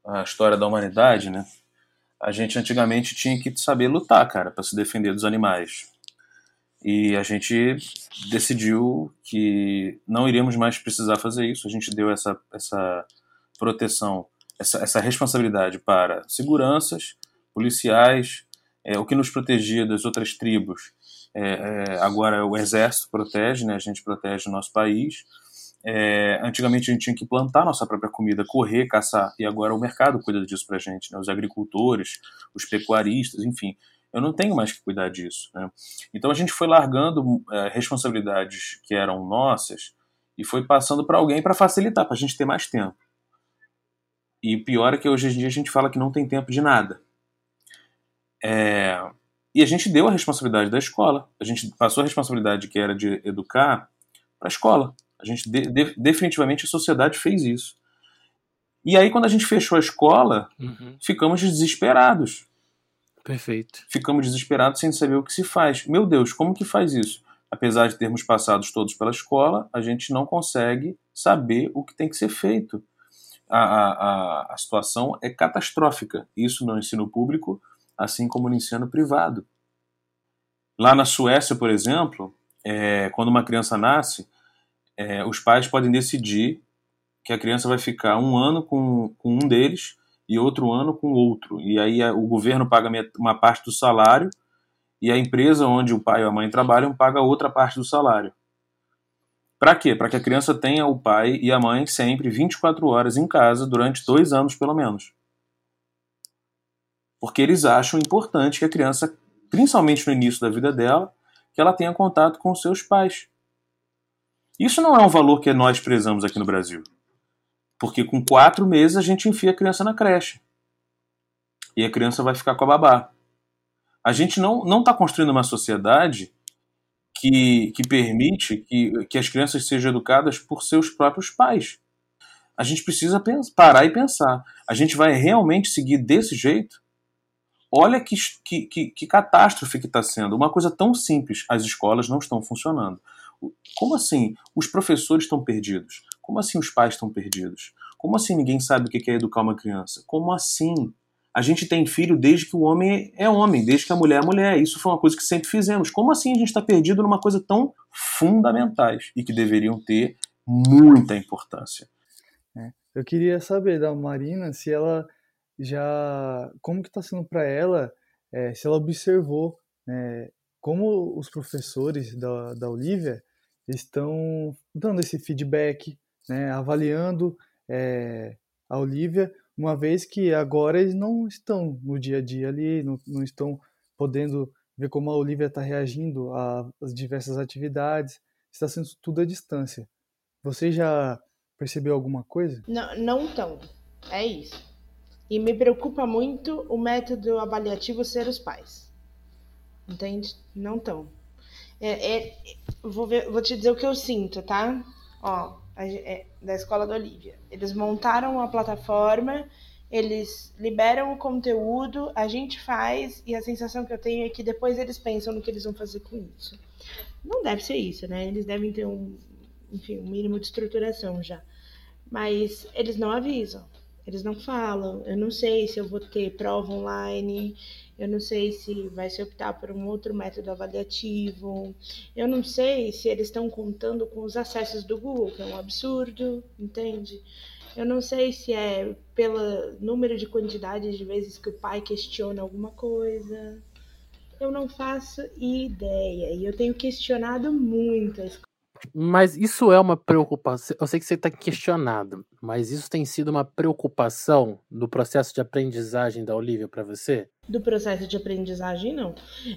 a história da humanidade, né? A gente antigamente tinha que saber lutar, cara, para se defender dos animais. E a gente decidiu que não iríamos mais precisar fazer isso. A gente deu essa, essa proteção essa, essa responsabilidade para seguranças, policiais, é, o que nos protegia das outras tribos. É, é, agora o exército protege, né? a gente protege o nosso país. É, antigamente a gente tinha que plantar nossa própria comida, correr, caçar, e agora o mercado cuida disso para a gente, né? os agricultores, os pecuaristas, enfim. Eu não tenho mais que cuidar disso. Né? Então a gente foi largando é, responsabilidades que eram nossas e foi passando para alguém para facilitar, para a gente ter mais tempo. E pior é que hoje em dia a gente fala que não tem tempo de nada. É... E a gente deu a responsabilidade da escola. A gente passou a responsabilidade que era de educar para a escola. A gente de, de, definitivamente a sociedade fez isso. E aí quando a gente fechou a escola, uhum. ficamos desesperados. Perfeito. Ficamos desesperados sem saber o que se faz. Meu Deus, como que faz isso? Apesar de termos passado todos pela escola, a gente não consegue saber o que tem que ser feito a, a, a situação é catastrófica. Isso no ensino público, assim como no ensino privado. Lá na Suécia, por exemplo, é, quando uma criança nasce, é, os pais podem decidir que a criança vai ficar um ano com, com um deles e outro ano com outro. E aí a, o governo paga uma parte do salário e a empresa onde o pai ou a mãe trabalham paga outra parte do salário. Para quê? Para que a criança tenha o pai e a mãe sempre 24 horas em casa durante dois anos, pelo menos. Porque eles acham importante que a criança, principalmente no início da vida dela, que ela tenha contato com seus pais. Isso não é um valor que nós prezamos aqui no Brasil. Porque com quatro meses a gente enfia a criança na creche. E a criança vai ficar com a babá. A gente não está construindo uma sociedade que, que permite que, que as crianças sejam educadas por seus próprios pais. A gente precisa pensar, parar e pensar. A gente vai realmente seguir desse jeito? Olha que, que, que, que catástrofe que está sendo. Uma coisa tão simples: as escolas não estão funcionando. Como assim os professores estão perdidos? Como assim os pais estão perdidos? Como assim ninguém sabe o que é educar uma criança? Como assim? A gente tem filho desde que o homem é homem, desde que a mulher é mulher. Isso foi uma coisa que sempre fizemos. Como assim a gente está perdido numa coisa tão fundamentais e que deveriam ter muita importância? É. Eu queria saber da Marina se ela já. Como que está sendo para ela, é, se ela observou né, como os professores da, da Olivia estão dando esse feedback, né, avaliando é, a Olivia, uma vez que agora eles não estão no dia a dia ali, não, não estão podendo ver como a Olivia está reagindo às diversas atividades, está sendo tudo à distância. Você já percebeu alguma coisa? Não, não tão. É isso. E me preocupa muito o método avaliativo ser os pais. Entende? Não tão. É, é, vou, ver, vou te dizer o que eu sinto, tá? Ó, a, é, da escola da Olivia. Eles montaram uma plataforma, eles liberam o conteúdo, a gente faz, e a sensação que eu tenho é que depois eles pensam no que eles vão fazer com isso. Não deve ser isso, né? Eles devem ter um, enfim, um mínimo de estruturação já. Mas eles não avisam, eles não falam. Eu não sei se eu vou ter prova online, eu não sei se vai se optar por um outro método avaliativo, eu não sei se eles estão contando com os acessos do Google, que é um absurdo, entende? Eu não sei se é pelo número de quantidade de vezes que o pai questiona alguma coisa. Eu não faço ideia. E eu tenho questionado muito a escola. Mas isso é uma preocupação. Eu sei que você está questionado, mas isso tem sido uma preocupação do processo de aprendizagem da Olivia para você? Do processo de aprendizagem, não.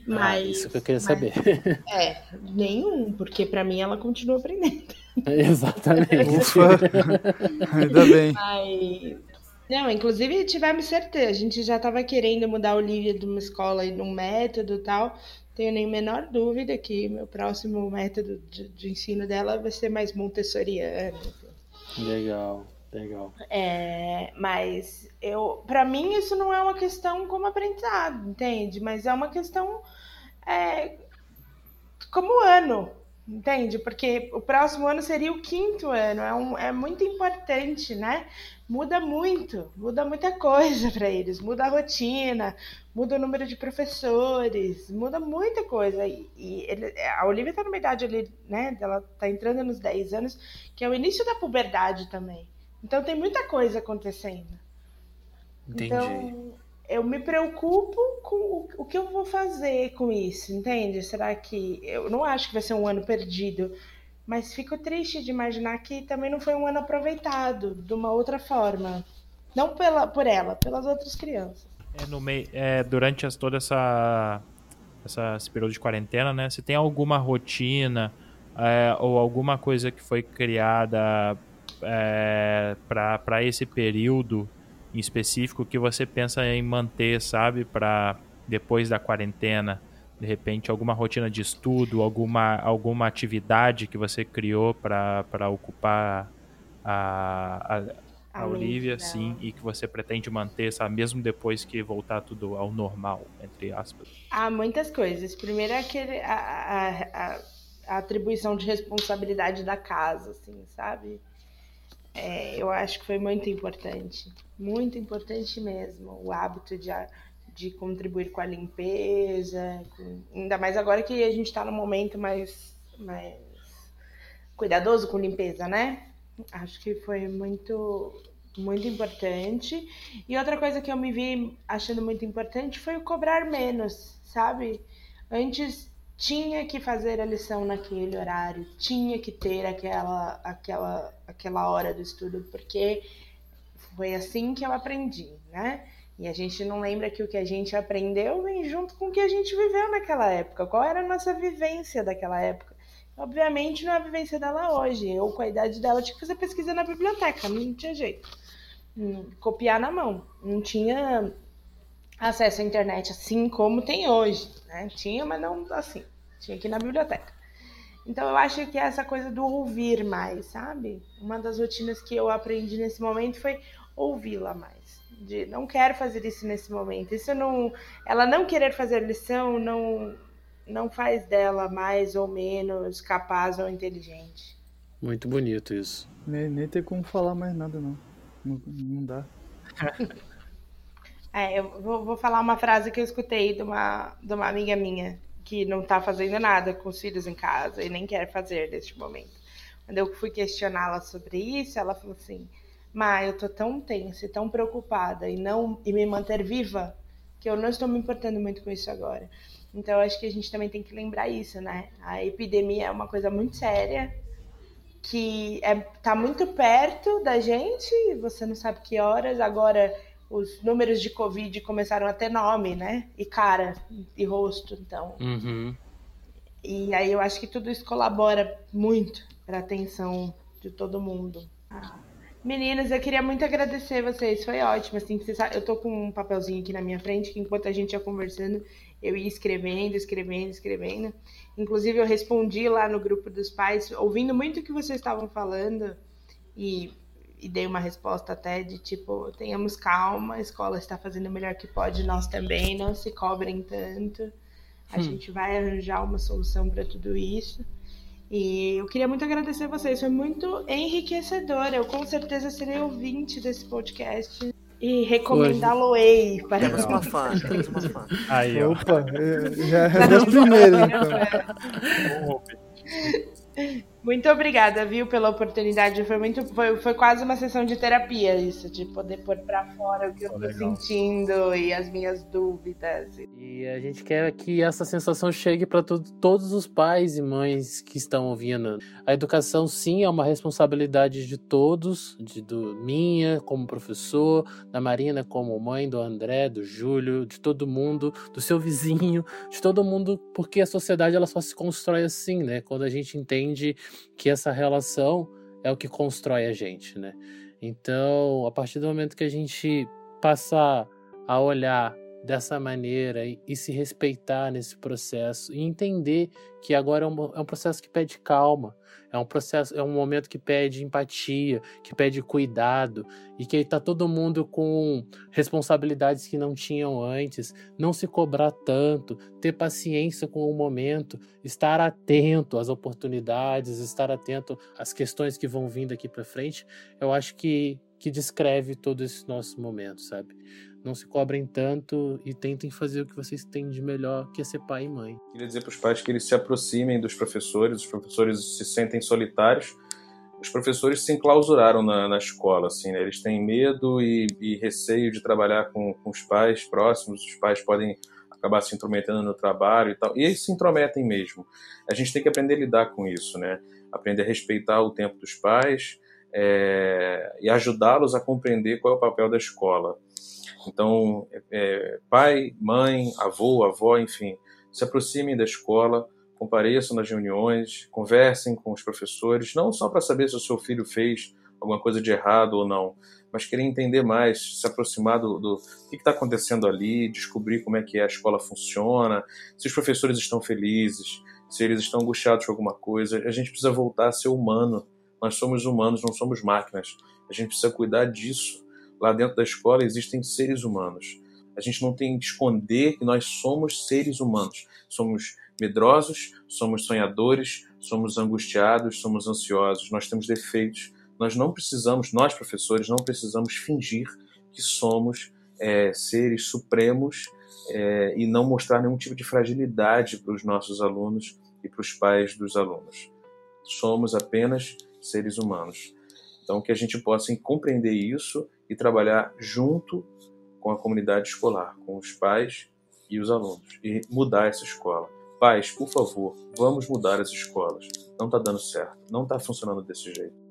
Mas. Ah, isso que eu queria mas, saber. É, nenhum, porque para mim ela continua aprendendo. Exatamente. Ainda bem. Mas, não, inclusive tivemos certeza. A gente já estava querendo mudar a Olivia de uma escola e de um método e tal tenho nem menor dúvida que meu próximo método de, de ensino dela vai ser mais montessoriano. Legal, legal. É, mas eu, para mim isso não é uma questão como aprendizado, entende? Mas é uma questão é, como ano, entende? Porque o próximo ano seria o quinto ano, é, um, é muito importante, né? muda muito, muda muita coisa para eles, muda a rotina, muda o número de professores, muda muita coisa. E, e ele, a Olivia está numa idade ali, né? Ela está entrando nos 10 anos, que é o início da puberdade também. Então tem muita coisa acontecendo. Entendi. Então, eu me preocupo com o, que eu vou fazer com isso, entende? Será que. Eu não acho que vai ser um ano perdido mas fico triste de imaginar que também não foi um ano aproveitado de uma outra forma. Não pela, por ela, pelas outras crianças. É, no meio, é, durante as, toda essa, essa, esse período de quarentena, né? Se tem alguma rotina é, ou alguma coisa que foi criada é, para esse período em específico que você pensa em manter, sabe, para depois da quarentena? de repente alguma rotina de estudo, alguma, alguma atividade que você criou para ocupar a, a, a Olivia, sim, e que você pretende manter, sabe, mesmo depois que voltar tudo ao normal, entre aspas? Há muitas coisas. Primeiro é aquele, a, a, a atribuição de responsabilidade da casa, assim, sabe? É, eu acho que foi muito importante, muito importante mesmo, o hábito de de contribuir com a limpeza, com... ainda mais agora que a gente está num momento mais, mais cuidadoso com limpeza, né? Acho que foi muito, muito importante. E outra coisa que eu me vi achando muito importante foi o cobrar menos, sabe? Antes tinha que fazer a lição naquele horário, tinha que ter aquela, aquela, aquela hora do estudo, porque foi assim que eu aprendi, né? E a gente não lembra que o que a gente aprendeu vem junto com o que a gente viveu naquela época. Qual era a nossa vivência daquela época? Obviamente não é a vivência dela hoje. Eu, com a idade dela, tinha que fazer pesquisa na biblioteca, não tinha jeito. Hum, copiar na mão. Não tinha acesso à internet assim como tem hoje. Né? Tinha, mas não assim. Tinha ir na biblioteca. Então eu acho que essa coisa do ouvir mais, sabe? Uma das rotinas que eu aprendi nesse momento foi ouvi-la mais de não quero fazer isso nesse momento. Isso não, ela não querer fazer lição não não faz dela mais ou menos capaz ou inteligente. Muito bonito isso. Nem, nem tem como falar mais nada não. Não, não dá. é, eu vou, vou, falar uma frase que eu escutei de uma, de uma amiga minha que não tá fazendo nada com os filhos em casa e nem quer fazer neste momento. Quando eu fui questioná-la sobre isso, ela falou assim: mas eu tô tão tensa e tão preocupada e não e me manter viva que eu não estou me importando muito com isso agora. Então acho que a gente também tem que lembrar isso, né? A epidemia é uma coisa muito séria que é, tá muito perto da gente, você não sabe que horas, agora os números de Covid começaram a ter nome, né? E cara, e rosto, então. Uhum. E aí eu acho que tudo isso colabora muito para a atenção de todo mundo. Meninas, eu queria muito agradecer vocês, foi ótimo. Assim, eu tô com um papelzinho aqui na minha frente que enquanto a gente ia conversando, eu ia escrevendo, escrevendo, escrevendo. Inclusive, eu respondi lá no grupo dos pais, ouvindo muito o que vocês estavam falando, e, e dei uma resposta até de tipo: tenhamos calma, a escola está fazendo o melhor que pode, nós também, não se cobrem tanto. A hum. gente vai arranjar uma solução para tudo isso. E eu queria muito agradecer a vocês, foi muito enriquecedor. Eu com certeza serei ouvinte desse podcast e recomendá-lo-ei para Temos uma fã, temos uma fã. Aí, ó. Opa, já é o primeiro, então. Muito obrigada, viu, pela oportunidade. Foi muito, foi, foi quase uma sessão de terapia isso, de poder pôr para fora o que eu tô legal. sentindo e as minhas dúvidas. E a gente quer que essa sensação chegue para todos os pais e mães que estão ouvindo. A educação sim é uma responsabilidade de todos, de do minha como professor, da Marina como mãe, do André, do Júlio, de todo mundo, do seu vizinho, de todo mundo, porque a sociedade ela só se constrói assim, né? Quando a gente entende que essa relação é o que constrói a gente, né? Então, a partir do momento que a gente passar a olhar dessa maneira e, se respeitar nesse processo e entender que agora é um, é um, processo que pede calma, é um processo, é um momento que pede empatia, que pede cuidado e que está todo mundo com responsabilidades que não tinham antes, não se cobrar tanto, ter paciência com o momento, estar atento às oportunidades, estar atento às questões que vão vindo aqui para frente, eu acho que que descreve todo esse nosso momento, sabe? Não se cobrem tanto e tentem fazer o que vocês têm de melhor, que é ser pai e mãe. Queria dizer para os pais que eles se aproximem dos professores, os professores se sentem solitários. Os professores se enclausuraram na, na escola, assim, né? eles têm medo e, e receio de trabalhar com, com, os pais próximos, os pais podem acabar se intrometendo no trabalho e tal, e eles se intrometem mesmo. A gente tem que aprender a lidar com isso, né? Aprender a respeitar o tempo dos pais é, e ajudá-los a compreender qual é o papel da escola. Então, é, pai, mãe, avô, avó, enfim, se aproximem da escola, compareçam nas reuniões, conversem com os professores, não só para saber se o seu filho fez alguma coisa de errado ou não, mas querer entender mais, se aproximar do, do que está acontecendo ali, descobrir como é que a escola funciona, se os professores estão felizes, se eles estão angustiados com alguma coisa. A gente precisa voltar a ser humano. Nós somos humanos, não somos máquinas. A gente precisa cuidar disso lá dentro da escola existem seres humanos. A gente não tem que esconder que nós somos seres humanos. Somos medrosos, somos sonhadores, somos angustiados, somos ansiosos, nós temos defeitos. Nós não precisamos, nós professores, não precisamos fingir que somos é, seres supremos é, e não mostrar nenhum tipo de fragilidade para os nossos alunos e para os pais dos alunos. Somos apenas seres humanos. Então, que a gente possa compreender isso e trabalhar junto com a comunidade escolar, com os pais e os alunos, e mudar essa escola. Pais, por favor, vamos mudar as escolas. Não está dando certo, não está funcionando desse jeito.